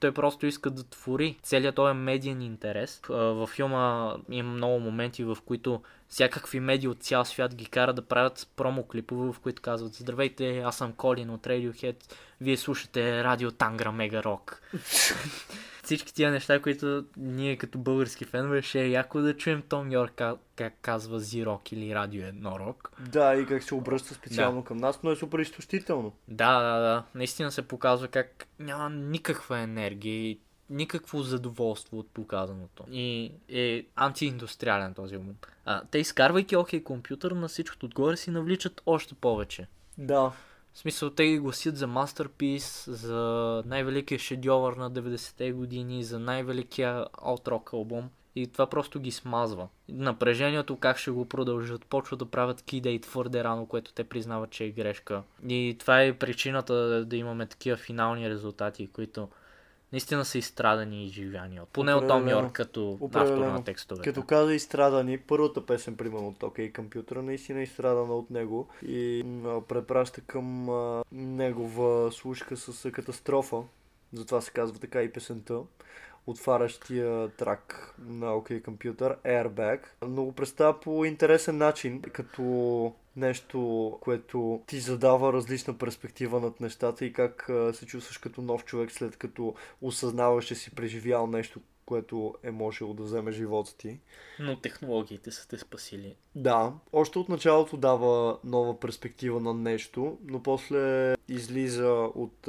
той просто иска да твори целият този медиен интерес. Във филма има много моменти, в които всякакви медии от цял свят ги карат да правят промо клипове, в които казват Здравейте, аз съм Колин от Radiohead, вие слушате Радио Тангра Мега Рок. Всички тия неща, които ние като български фенове ще е яко да чуем Том Йорк ка- как казва Зирок или Радио Еднорог. Да, и как се обръща специално към нас, но е супер изтощително. Да, да, да. Наистина се показва как няма никаква енергия и никакво задоволство от показаното. И е антииндустриален този албум. А, те изкарвайки OK компютър на всичкото отгоре си навличат още повече. Да. В смисъл, те ги гласят за мастерпис, за най-великия шедьовър на 90-те години, за най-великия alt-rock албум. И това просто ги смазва. Напрежението как ще го продължат, почват да правят кидейт твърде рано, което те признават, че е грешка. И това е причината да имаме такива финални резултати, които наистина са изстрадани и изживяни. от- Поне от Том. Йорк като автор Определено. на текстовете. Като каза изстрадани, първата песен, примерно от OK компютъра, наистина е изстрадана от него и препраща към а, негова слушка с а, катастрофа. Затова се казва така и песента. Отварящия трак на OK компютър, Airbag. Но го представя по интересен начин, като нещо, което ти задава различна перспектива над нещата и как се чувстваш като нов човек след като осъзнаваш, че си преживял нещо, което е можело да вземе живота ти. Но технологиите са те спасили. Да, още от началото дава нова перспектива на нещо, но после излиза от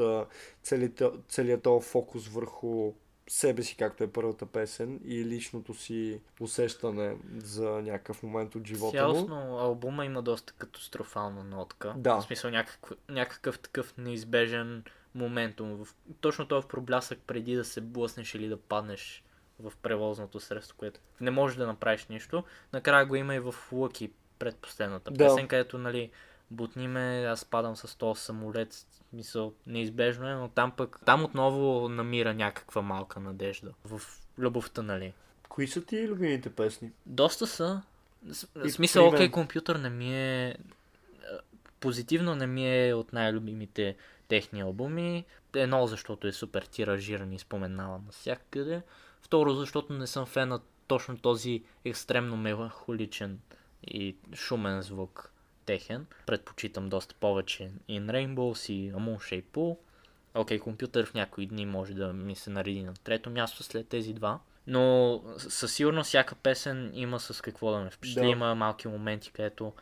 целият този фокус върху себе си, както е първата песен, и личното си усещане за някакъв момент от живота му. Цялостно албума има доста катастрофална нотка. Да. В смисъл някакъв, някакъв такъв неизбежен моментум. В, точно този проблясък преди да се блъснеш или да паднеш в превозното средство, което не можеш да направиш нищо. Накрая го има и в Лъки, предпоследната Да. песен, където нали, бутни ме, аз падам с този самолет, мисъл, неизбежно е, но там пък, там отново намира някаква малка надежда в любовта, нали. Кои са ти любимите песни? Доста са. С- И смисъл, при мен. OK компютър не ми е... е, Позитивно не ми е от най-любимите техни албуми. Едно, защото е супер тиражиран и споменаван навсякъде. Второ, защото не съм фен на точно този екстремно меланхоличен и шумен звук техен. Предпочитам доста повече In Rainbows и A Moon Shape Pool. OK, компютър в някои дни може да ми се нареди на трето място след тези два. Но със сигурност всяка песен има с какво да ме впечатли. Да. Има малки моменти, където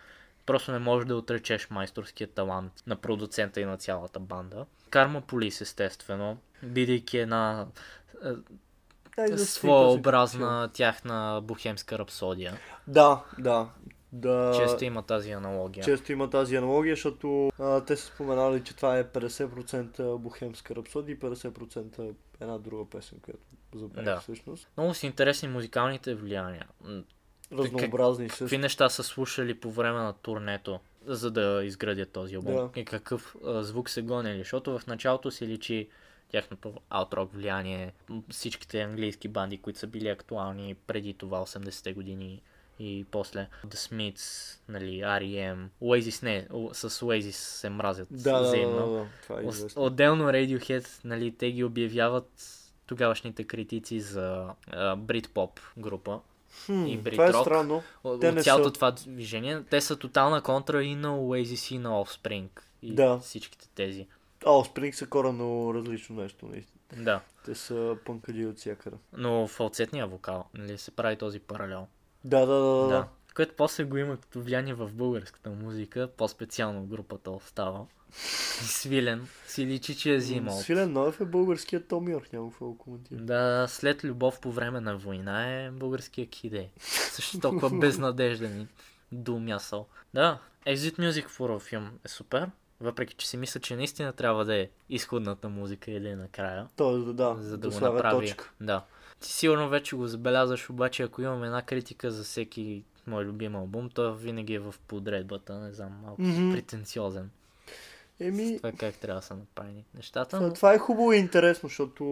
просто не можеш да отречеш майсторския талант на продуцента и на цялата банда. Карма Полис, естествено, бидейки една е, своеобразна тяхна бухемска рапсодия. Да, да. Да... Често има тази аналогия. Често има тази аналогия, защото а, те са споменали, че това е 50% бухемска рапсодия и 50% една друга песен, която забравих Да. всъщност. Много са интересни музикалните влияния. Разнообразни също. Какви неща са слушали по време на турнето, за да изградят този албум? Да. И какъв а, звук се гонили? Защото в началото се личи тяхното аутрок влияние, всичките английски банди, които са били актуални преди това 80-те години и после The Smiths, нали, R.E.M. Oasis не, с Oasis се мразят Да, да, да, взаимно. да, да, това е известно. Отделно Radiohead, нали, те ги обявяват тогавашните критици за брит-поп група. Хм, и Брит това е странно. От, Те от цялото са. това движение. Те са тотална контра и на Oasis и на Offspring. И Да. всичките тези. А, Offspring са коренно различно нещо. наистина. Да. Те са пънкади от всякъде. Но фалцетния вокал, нали, се прави този паралел. Да, да, да, да. Да. Което после го има като влияние в българската музика, по-специално групата остава. И Свилен си личи, че е взимал. Свилен Ноев е българският Том Йорк, няма какво да коментирам. Да, след любов по време на война е българския киде. Също толкова безнадежден и думясал. Да, Exit Music for филм е супер. Въпреки, че си мисля, че наистина трябва да е изходната музика и да е накрая. Тоест, да, за да, го направи. точка. Да. Ти сигурно вече го забелязваш, обаче ако имам една критика за всеки мой любим албум, то винаги е в подредбата, не знам, малко Мгм. претенциозен. Еми, Това как трябва да са направени нещата, но това е хубаво и интересно, защото...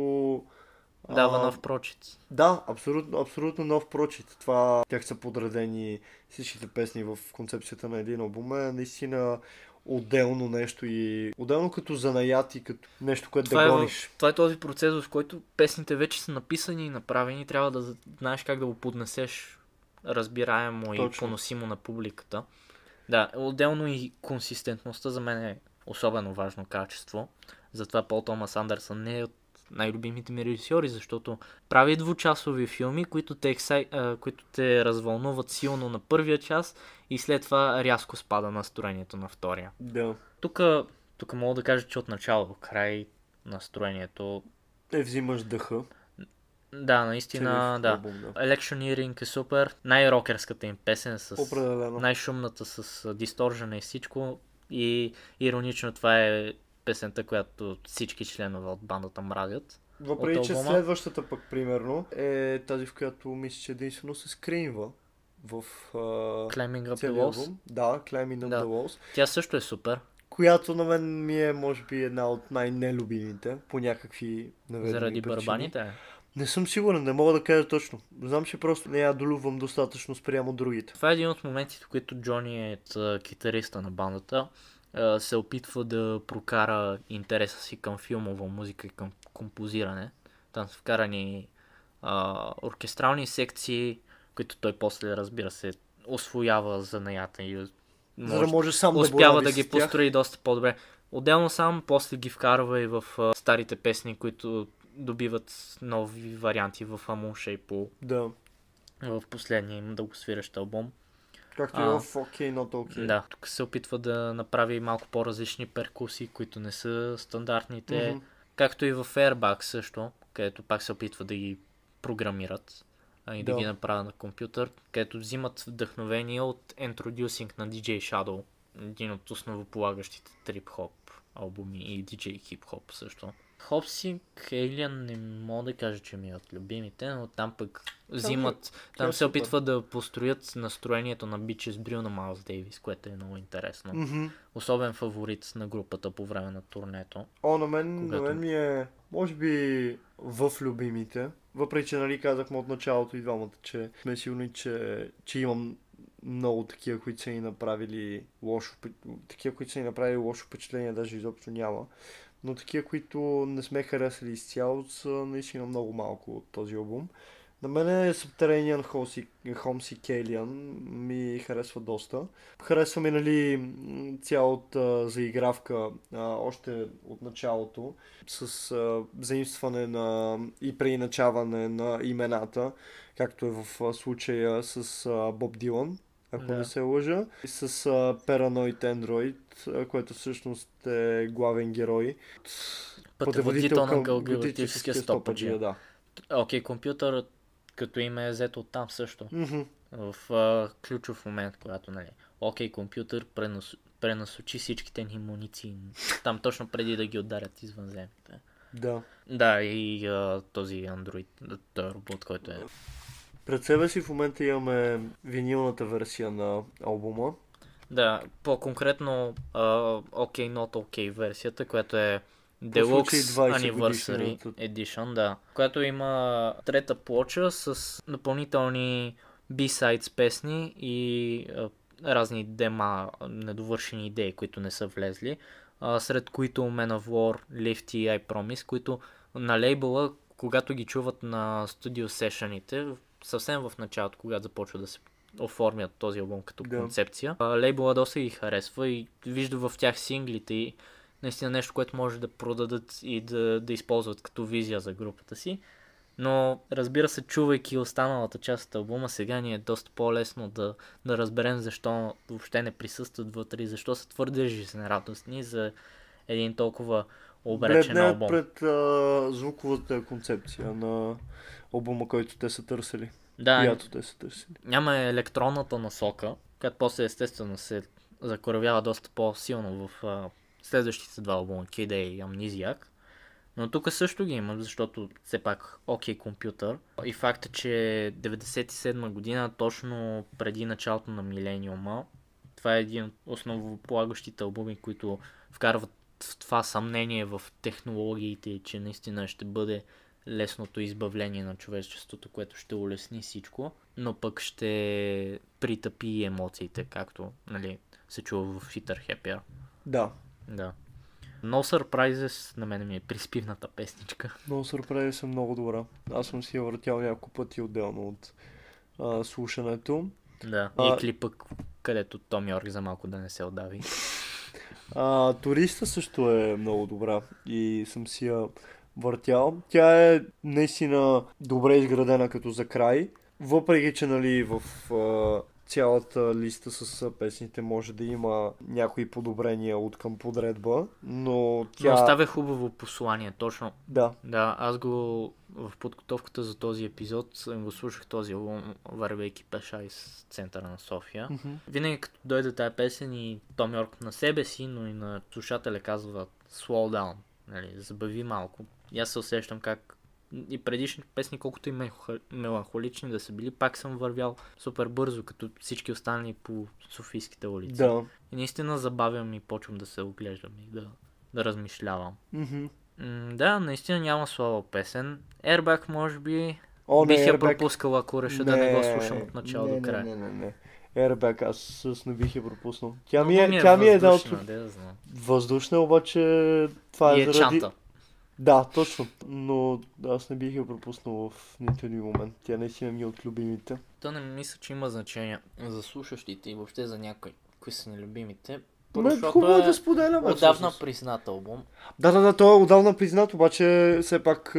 дава а, нов прочит. Да, абсолютно, абсолютно нов прочит. Това как са подредени всичките песни в концепцията на един албум е наистина отделно нещо и отделно като занаят и като нещо, което Това да е, гониш. това е този процес, в който песните вече са написани и направени, трябва да знаеш как да го поднесеш разбираемо и Точно. поносимо на публиката. Да, отделно и консистентността за мен е особено важно качество. Затова Пол Томас Андерсън не е от най-любимите ми режисьори, защото прави двучасови филми, които те, ексай... които те развълнуват силно на първия час и след това рязко спада настроението на втория. Да. Тук, тук мога да кажа, че от начало до край настроението Е, взимаш дъха. да, наистина, да. албум, да. Electioneering е супер. Най-рокерската им песен с Определено. най-шумната с дисторжена и всичко. И иронично това е песента, която всички членове от бандата мразят. Въпреки, че следващата пък, примерно, е тази, в която мисля, че единствено се скринва в а, Climbing Up the Walls. Да, Climbing Up Да. the Walls. Тя също е супер. Която на мен ми е, може би, една от най-нелюбимите, по някакви наведени заради причини. барабаните. е. Не съм сигурен, не мога да кажа точно. Знам, че просто не я долюбвам достатъчно спрямо другите. Това е един от моментите, които Джони е т- китариста на бандата. Се опитва да прокара интереса си към филмова музика и към композиране. Там са вкарани а, оркестрални секции, които той после, разбира се, освоява занаята и За да може, може сам да успява да с ги построи доста по-добре. Отделно сам после ги вкарва и в а, старите песни, които добиват нови варианти в Амуша и по Да. в последния им дългосвиращ албум. Както и в OK, Not OK. Да, тук се опитва да направи малко по-различни перкусии, които не са стандартните. Мгм. Както и в Airbag също, където пак се опитва да ги програмират а, и да. Да. ги направят на компютър, където взимат вдъхновение от Introducing на DJ Shadow, един от основополагащите трип-хоп албуми и DJ хип-хоп също. Хопси, Alien не мога да кажа, че ми е от любимите, но там пък взимат, там тя е се опитват да построят настроението на Bitches Brew на Майлз Дейвис, което е много интересно. Особен фаворит на групата по време на турнето. О, на мен, Когато- на мен ми е, може би, в любимите. Въпреки, че, нали, казахме от началото и двамата, че сме сигурни, че, че имам много такива, които са ни направили лошо, такива, които са ни направили лошо впечатление, даже изобщо няма. Но такива, които не сме харесали изцяло, са наистина много малко от този албум. На мен е Subterranean Homesick, Homesick Alien ми харесва доста. Харесва ми, нали, цялата заигравка а, още от началото с а, заимстване на и преиначаване на имената, както е в а, случая с Боб Дилан, ако Да. не се лъжа, и с а, Paranoid Android, а, който всъщност е главен герой. Пътеводител на галактическия стопаджия. да. Окей, компютър Като им е взето от там също. Мгм. В а, ключов момент, когато, нали, окей, компютър пренас, пренасочи всичките ни муниции. Там точно преди да ги ударят извънземните. Да. Да, и а, този андроид, този робот, който е. Пред себе си в момента имаме винилната версия на албума. Да, по-конкретно а, OK Not OK версията, която е Deluxe 20 Anniversary. Edition, да. Която има трета плоча с допълнителни B-sides песни и а, разни дема, недовършени идеи, които не са влезли. А, сред които Man of War, Lifty и I Promise, които на лейбъла, когато ги чуват на студио сешените, съвсем в началото, когато започва да се оформят този албум като Да. концепция, а, лейбъла доста ги харесва и вижда в тях синглите и наистина нещо, което може да продадат и да, да използват като визия за групата си. Но разбира се, чувайки останалата част от албума, сега ни е доста по-лесно да, да разберем защо въобще не присъстват вътре и защо са твърде жизнерадостни за един толкова обречен Бледнеят албум. пред а, звуковата концепция на албума, който те са търсили. Да, Която те са търсили. няма електронната насока, която после естествено се закоравява доста по-силно в а, следващите два албума, Kid A и Amnesiac. Но тук също ги има, защото все пак окей компютър. И факта, че 97 година, точно преди началото на милениума, това е един от основополагащите албуми, които вкарват това съмнение в технологиите, че наистина ще бъде лесното избавление на човечеството, което ще улесни всичко, но пък ще притъпи емоциите, както нали, се чува в Fitter Happier. Да. Да. No Surprises на мен ми е приспивната песничка. Но Surprise съм много добра. Аз съм си я въртял няколко пъти отделно от а, слушането. Да. А- И клипа, където Том Йорк за малко да не се отдави. А, туриста също е много добра и съм си я въртял. Тя е наистина добре изградена като за край. Въпреки, че нали в а, цялата листа с песните може да има някои подобрения от към подредба, но Тя... Но оставя хубаво послание, точно. Да, Да, аз го в подготовката за този епизод го слушах този албум, вървейки пеша из центъра на София. Мгм. Винаги като дойде тази песен и Том Йорк на себе си, но и на слушателя казва slow down, нали, забави малко. И аз се усещам как и предишните песни, колкото и меланхолични да са били, пак съм вървял супер бързо, като всички останали по Софийските улици. да. И наистина забавям и почвам да се оглеждам и да, да размишлявам. Мгм. М, да, наистина няма слава песен. Airbag, може би, О, бих не, я пропускал, ако реша да не го слушам от начало не, до края. Не, не, не, не. Airbag аз с не бих я пропуснал. Тя ми Много е, тя ми е една от да въздушна, обаче това И е е заради... чанта. Да, точно. Но аз не бих я пропуснал в нито един момент. Тя наистина ми е от любимите. То не мисля, че има значение за слушащите и въобще за някой, кои са нелюбимите. Ме, защото хубаво е е да споделяме. Отдавна всъщност. признат албум. Да, да, да, той е отдавна признат, обаче все пак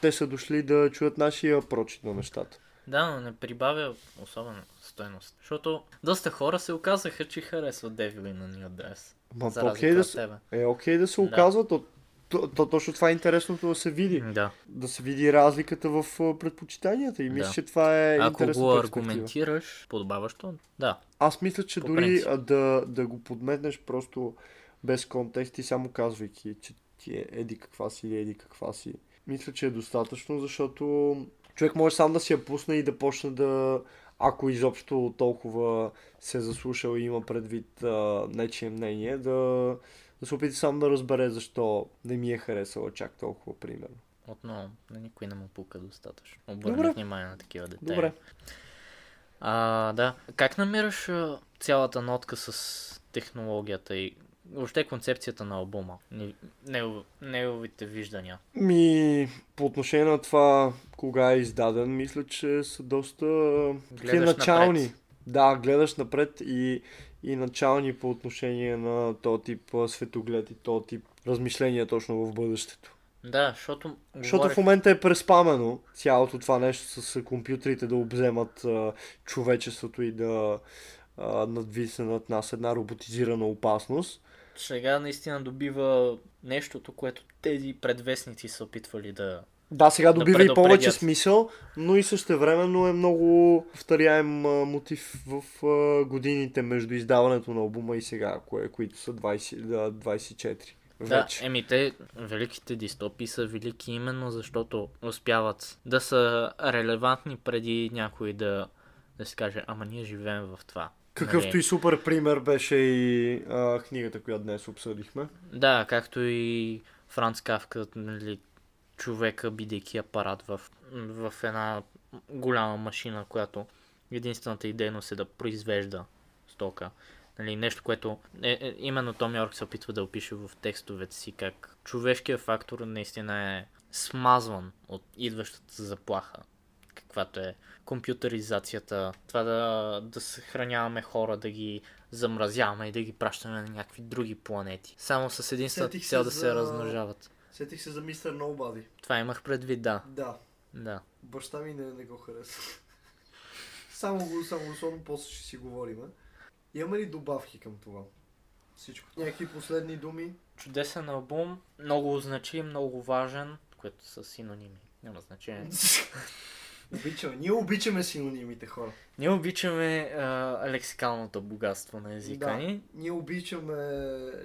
те са дошли да чуят нашия прочит на нещата. Да, но не прибавя особена стойност. Защото доста хора се оказаха, че харесват Девили на New Dress. Ма то окей да от се, е окей да се Да. оказва, то, то, то, точно това е интересното да се види. Да. Да се види разликата в предпочитанията и мисля, Да. че това е Ако го аргументираш подобаващо, да. Аз мисля, че По дори принцип. да, да го подметнеш просто без контекст и само казвайки, че ти е еди каква си или еди каква си. Мисля, че е достатъчно, защото човек може сам да си я пусне и да почне да, ако изобщо толкова се е заслушал и има предвид а, нечие мнение, да, да се опита сам да разбере защо не ми е харесала чак толкова, примерно. Отново, на никой не му пука достатъчно. Обърни внимание на такива детайли. Добре. А, да. Как намираш цялата нотка с технологията и въобще концепцията на албума? Не- негов- Неговите виждания. Ми, по отношение на това, кога е издаден, мисля, че са доста Гледаш начални. напред. Да, гледаш напред и, и начални по отношение на този тип светоглед и този тип размишления точно в бъдещето. Да, защото... Защото говорех- в момента е преспамено цялото това нещо с компютрите да обземат а, човечеството и да а, над нас една роботизирана опасност. Сега наистина добива нещото, което тези предвестници са опитвали да, Да, сега да добива и повече смисъл, но и същевременно е много повторяем мотив в а, годините между издаването на албума и сега, кое, които са 20, да, 24. Да, Вече. еми те, великите дистопии са велики именно защото успяват да са релевантни преди някой да, да се каже, ама ние живеем в това. Какъвто Нали? и супер пример беше и а, книгата, която днес обсъдихме. Да, както и Франц Кавка, нали, човека, бидейки апарат в, в една голяма машина, която единствената й дейност е да произвежда стока. Нали, нещо, което е, е, именно Том Йорк се опитва да опише в текстовете си, как човешкият фактор наистина е смазван от идващата заплаха, каквато е компютъризацията, това да, да съхраняваме хора, да ги замразяваме и да ги пращаме на някакви други планети. Само с единствената цел да се за- размножават. Сетих се за мистер Nobody. Това имах предвид, да. Да, Да. баща ми не, не го харесва. само го, само особено после ще си говорим. Имаме ли добавки към това? Всичко. Някакви последни думи? Чудесен албум, много значим, много важен, което са синоними. Няма значение. обичаме. Ние обичаме синонимите хора. Ние обичаме а, лексикалното богатство на езика Да. ни. Ние обичаме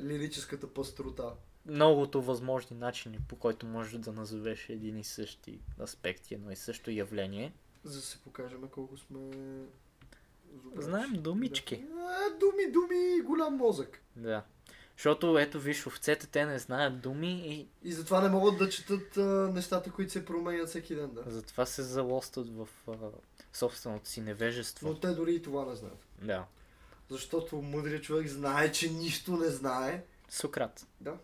лирическата пастрота. Многото възможни начини, по който можеш да назовеш един и същи аспект, едно и също явление. За да се покажем колко сме... зубрачи. Знаем думички. Да. Думи, думи голям мозък. Да. Защото ето виж, овцете те не знаят думи и И затова не могат да четат а, нещата, които се променят всеки ден. Да. затова се залостват в а, собственото си невежество. Но те дори и това не знаят. Да. Защото мъдрият човек знае, че нищо не знае. Сократ. Да.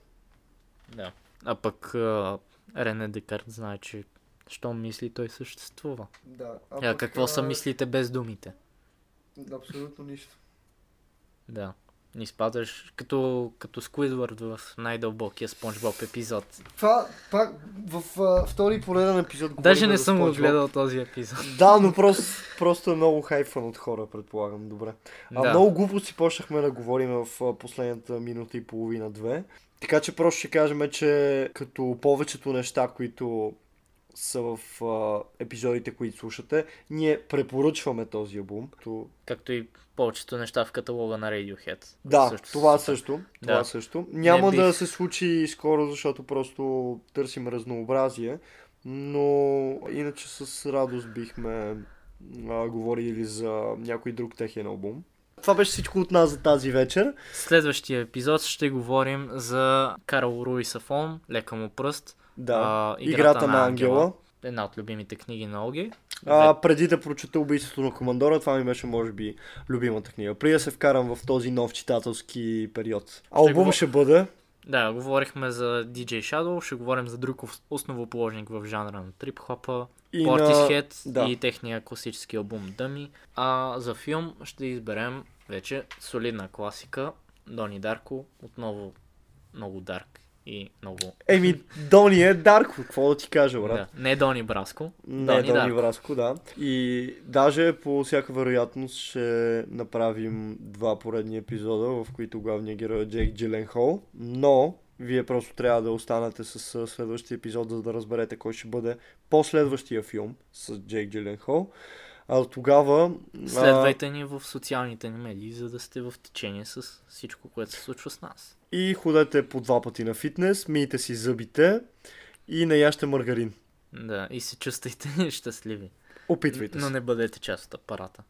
Да. А пък а, Рене Декарт знае, че що мисли, той съществува. Да. А, пък, какво са мислите без думите? Абсолютно нищо. Да. Не изпадаш като, като Сквидвард в най-дълбокия Спонж Боб епизод. Това пак в а, втори пореден епизод Даже не съм го гледал този епизод. Да, но просто, просто е много хайфан от хора, предполагам. Добре. А да. много глупости почнахме да говорим в а, последната минута и половина-две. Така че просто ще кажем, че като повечето неща, които са в а, епизодите, които слушате, ние препоръчваме този албум. То... Както и повечето неща в каталога на Radiohead. Да, Също това също. Това Да. също. Няма бих- да се случи скоро, защото просто търсим разнообразие. Но иначе с радост бихме а, говорили за някой друг техен албум. Това беше всичко от нас за тази вечер. Следващия епизод ще говорим за Карл Руи Сафон, Лека му пръст. Да. а, Играта, на ангела. Една от любимите книги на Оги. А, преди да прочета убийството на командора, това ми беше, може би, любимата книга. Преди да се вкарам в този нов читателски период. Албум го- ще бъде. Да, говорихме за DJ Shadow, ще говорим за друг ос- основоположник в жанра на трип-хопа, И на... Portishead да. и техния класически албум Дъми. А за филм ще изберем вече солидна класика, Дони Дарко, отново много дарк и много... Еми, Дони е Дарко, какво да ти кажа, брат? Да, не Дони Браско, Не, Дони Дони. Враско, да. И даже по всяка вероятност ще направим два поредни епизода, в които главният герой е Джейк Джиленхол. Но вие просто трябва да останете с а, следващия епизод, за да разберете кой ще бъде последващия филм с Джейк Джиленхол. А тогава... а, Следвайте ни в социалните ни медии, за да сте в течение с всичко, което се случва с нас. И ходете по два пъти на фитнес, мийте си зъбите и не яще маргарин. Да, и се чувствайте щастливи. Опитвайте Но се. не бъдете част от апарата.